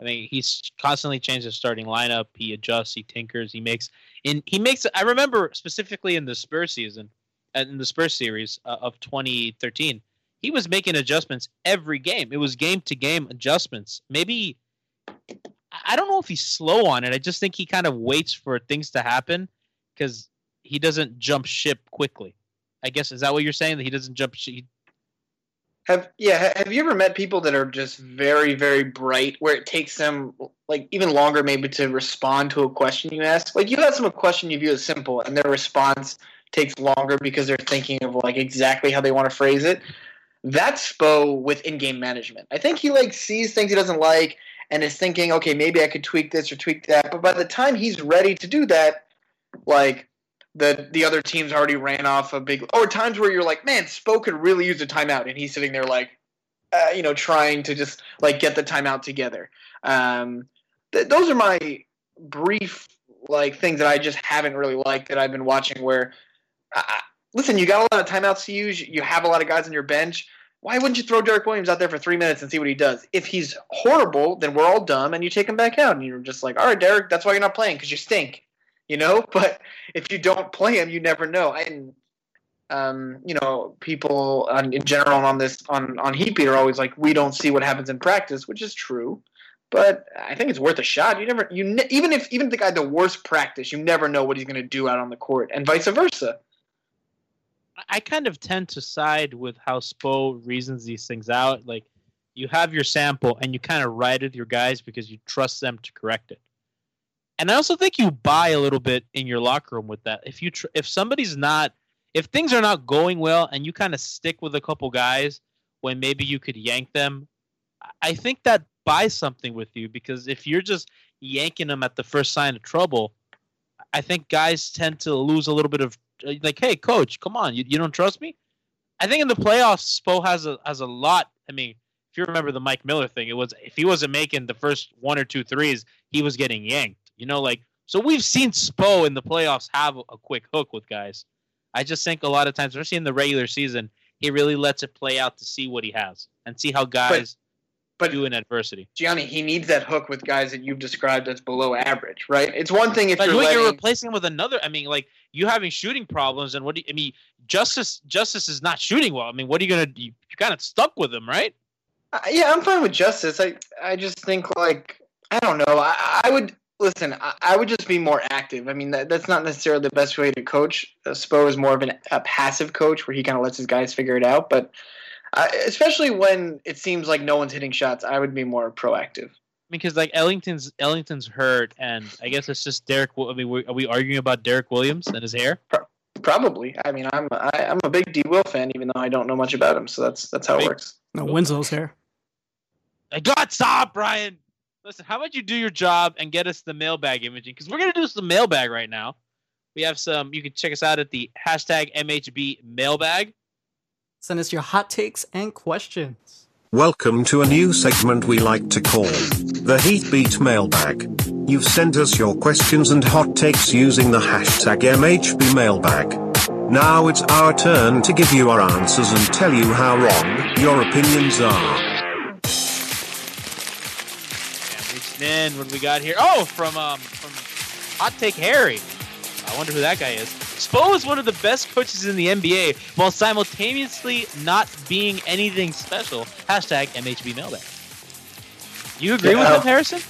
[SPEAKER 2] I mean, he's constantly changed his starting lineup. He adjusts, he tinkers, he makes. In he makes. I remember specifically in the Spurs season, uh, in the Spurs series uh, of 2013, he was making adjustments every game. It was game to game adjustments. Maybe I don't know if he's slow on it. I just think he kind of waits for things to happen because he doesn't jump ship quickly. I guess is that what you're saying that he doesn't jump ship?
[SPEAKER 3] Have yeah? Have you ever met people that are just very very bright, where it takes them like even longer maybe to respond to a question you ask? Like you ask them a question you view as simple, and their response takes longer because they're thinking of like exactly how they want to phrase it. That's Spo with in-game management. I think he like sees things he doesn't like and is thinking, okay, maybe I could tweak this or tweak that. But by the time he's ready to do that, like the the other teams already ran off a big or times where you're like, man, Spo could really use a timeout, and he's sitting there like, uh, you know, trying to just like get the timeout together. Um, th- those are my brief like things that I just haven't really liked that I've been watching. Where, listen, you got a lot of timeouts to use. You have a lot of guys on your bench. Why wouldn't you throw Derrick Williams out there for three minutes and see what he does? If he's horrible, then we're all dumb, and you take him back out, and you're just like, all right, Derrick, that's why you're not playing because you stink you know. But if you don't play him, you never know. And um, you know, people on, in general on this on on Heat Beat are always like, we don't see what happens in practice, which is true. But I think it's worth a shot. You never, you ne- even if even if the guy the worst practice, you never know what he's going to do out on the court, and vice versa.
[SPEAKER 2] I kind of tend to side with how Spo reasons these things out. Like you have your sample and you kind of ride with your guys because you trust them to correct it. And I also think you buy a little bit in your locker room with that. If you tr- if somebody's not if things are not going well and you kind of stick with a couple guys when maybe you could yank them, I think that buys something with you because if you're just yanking them at the first sign of trouble, I think guys tend to lose a little bit of like, hey, coach, come on, you, you don't trust me? I think in the playoffs, Spo has a has a lot. I mean, if you remember the Mike Miller thing, it was if he wasn't making the first one or two threes, he was getting yanked. You know, like so we've seen Spo in the playoffs have a quick hook with guys. I just think a lot of times, especially in the regular season, he really lets it play out to see what he has and see how guys
[SPEAKER 3] but,
[SPEAKER 2] do in adversity.
[SPEAKER 3] Gianni, he needs that hook with guys that you've described as below average, right? It's one thing if
[SPEAKER 2] But
[SPEAKER 3] you're, letting,
[SPEAKER 2] you're replacing him with another, I mean, like you having shooting problems, and what do you, I mean? Justise, Justise is not shooting well. I mean, what are you gonna? You, you're kind of stuck with him, right?
[SPEAKER 3] Uh, yeah, I'm fine with justise. I I just think like I don't know. I, I would listen. I, I would just be more active. I mean, that, that's not necessarily the best way to coach. Uh, Spo is more of an, a passive coach where he kind of lets his guys figure it out. But uh, especially when it seems like no one's hitting shots, I would be more proactive.
[SPEAKER 2] Because like Ellington's Ellington's hurt, and I guess it's just Derrick. I mean, are we arguing about Derrick Williams and his hair?
[SPEAKER 3] Probably. I mean, I'm I, I'm a big D Will fan, even though I don't know much about him. So that's that's how it works.
[SPEAKER 4] No, Winslow's hair.
[SPEAKER 2] I got stop, Brian. Listen, how about you do your job and get us the mailbag imaging? Because we're gonna do some mailbag right now. We have some. You can check us out at the hashtag MHB mailbag.
[SPEAKER 4] Send us your hot takes and questions.
[SPEAKER 6] Welcome to a new segment we like to call the Heatbeat Mailbag. You've sent us your questions and hot takes using the hashtag MHB Mailbag. Now it's our turn to give you our answers and tell you how wrong your opinions are.
[SPEAKER 2] What do we got here? Oh, from um from Hot Take Harry. I wonder who that guy is. Spo is one of the best coaches in the NBA while simultaneously not being anything special. Hashtag MHB mailbag. You agree with
[SPEAKER 3] Yeah.
[SPEAKER 2] him, Harrison?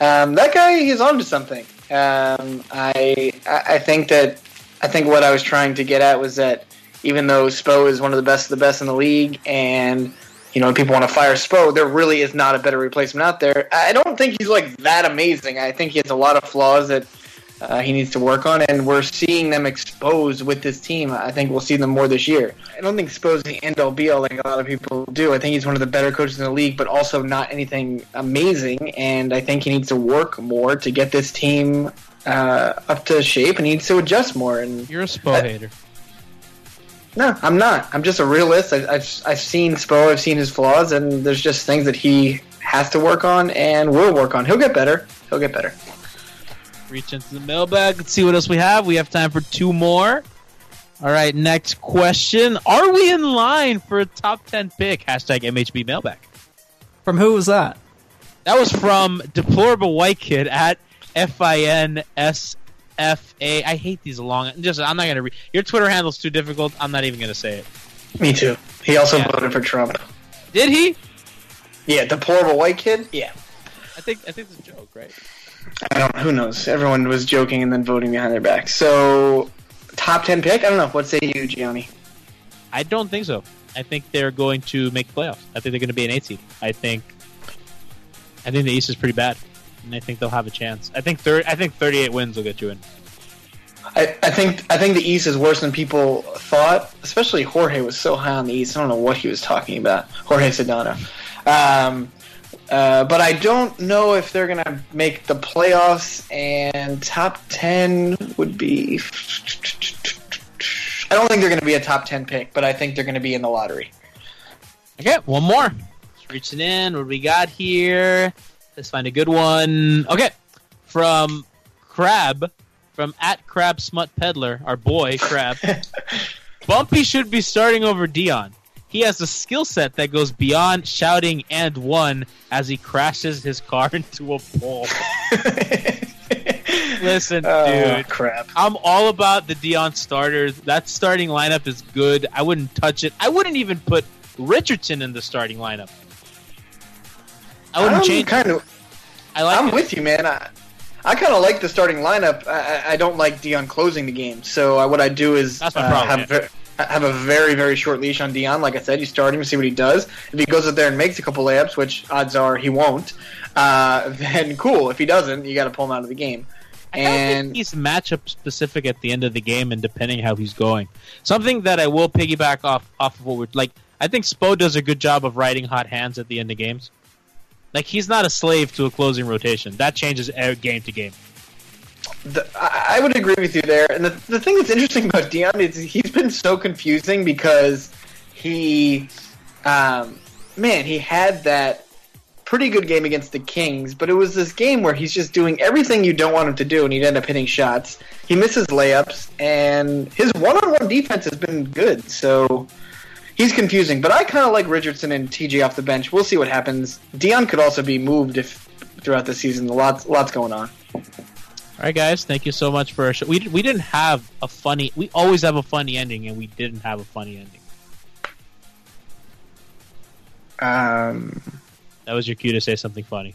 [SPEAKER 3] Um, that guy, he's on to something. Um, I, I I think that I think what I was trying to get at was that even though Spo is one of the best of the best in the league, and you know people want to fire Spo, there really is not a better replacement out there. I don't think he's like that amazing. I think he has a lot of flaws that uh, he needs to work on, and we're seeing them exposed with this team. I think we'll see them more this year. I don't think Spo's the end all be all like a lot of people do. I think he's one of the better coaches in the league, but also not anything amazing. And I think he needs to work more to get this team uh, up to shape, and he needs to adjust more. And
[SPEAKER 2] You're a Spo hater.
[SPEAKER 3] No, I'm not. I'm just a realist. I, I've I've seen Spo. I've seen his flaws, and there's just things that he has to work on and will work on. He'll get better. He'll get better.
[SPEAKER 2] Reach into the mailbag. Let's see what else we have. We have time for two more. All right, next question. Are we in line for a top 10 pick? Hashtag MHB mailbag.
[SPEAKER 4] From who was that?
[SPEAKER 2] That was from Deplorable White Kid at F I N S F A. I hate these long. Just I'm not gonna read. Your Twitter handle's too difficult. I'm not even gonna say it.
[SPEAKER 3] Me too. He also
[SPEAKER 2] Yeah.
[SPEAKER 3] voted for Trump.
[SPEAKER 2] Did he?
[SPEAKER 3] Yeah, deplorable white kid. Yeah.
[SPEAKER 2] I think I think it's a joke, right?
[SPEAKER 3] I don't. Who knows? Everyone was joking and then voting behind their back. So, top ten pick. I don't know. What say you, Gianni?
[SPEAKER 2] I don't think so. I think they're going to make the playoffs. I think they're going to be an eight seed. I think. I think the East is pretty bad, and I think they'll have a chance. I think thir- I think 38 wins will get you in.
[SPEAKER 3] I, I think I think the East is worse than people thought. Especially Jorge was so high on the East. I don't know what he was talking about. Jorge Sedano. Um, uh, but I don't know if they're gonna make the playoffs. And top ten would be. I don't think they're gonna be a top ten pick, but I think they're gonna be in the lottery.
[SPEAKER 2] Okay, one more. Reaching in. What do we got here? Let's find a good one. Okay, from Crab, from at Crab Smut Peddler, our boy Crab. Bumpy should be starting over Dion. He has a skill set that goes beyond shouting and one as he crashes his car into a pole. Listen,
[SPEAKER 3] Oh,
[SPEAKER 2] dude.
[SPEAKER 3] crap.
[SPEAKER 2] I'm all about the Dion starters. That starting lineup is good. I wouldn't touch it. I wouldn't even put Richardson in the starting lineup. I wouldn't
[SPEAKER 3] I'm
[SPEAKER 2] change.
[SPEAKER 3] kind of.
[SPEAKER 2] I like.
[SPEAKER 3] I'm
[SPEAKER 2] it.
[SPEAKER 3] with you, man. I, I kind of like the starting lineup. I, I- I don't like Dion closing the game. So uh, what I do is uh,
[SPEAKER 2] problem,
[SPEAKER 3] have, ver- have a very very short leash on Dion. Like I said, you start him, see what he does. If he goes out there and makes a couple layups, which odds are he won't, uh, then cool. If he doesn't, you got to pull him out of the game.
[SPEAKER 2] I kinda think
[SPEAKER 3] And
[SPEAKER 2] he's matchup specific at the end of the game, and depending how he's going. Something that I will piggyback off off of what we're like. I think Spo does a good job of riding hot hands at the end of games. Like he's not a slave to a closing rotation. That changes game to game.
[SPEAKER 3] the, I, I would agree with you there. And the, the thing that's interesting about Dion is he's been so confusing because he, um, man, he had that pretty good game against the Kings, but it was this game where he's just doing everything you don't want him to do, and he'd end up hitting shots. He misses layups, and his one-on-one defense has been good. So he's confusing. But I kind of like Richardson and TJ off the bench. We'll see what happens. Dion could also be moved if throughout the season. Lots, lots going on.
[SPEAKER 2] All right, guys. Thank you so much for our show. We we didn't have a funny. We always have a funny ending, and we didn't have a funny ending.
[SPEAKER 3] Um,
[SPEAKER 2] That was your cue to say something funny.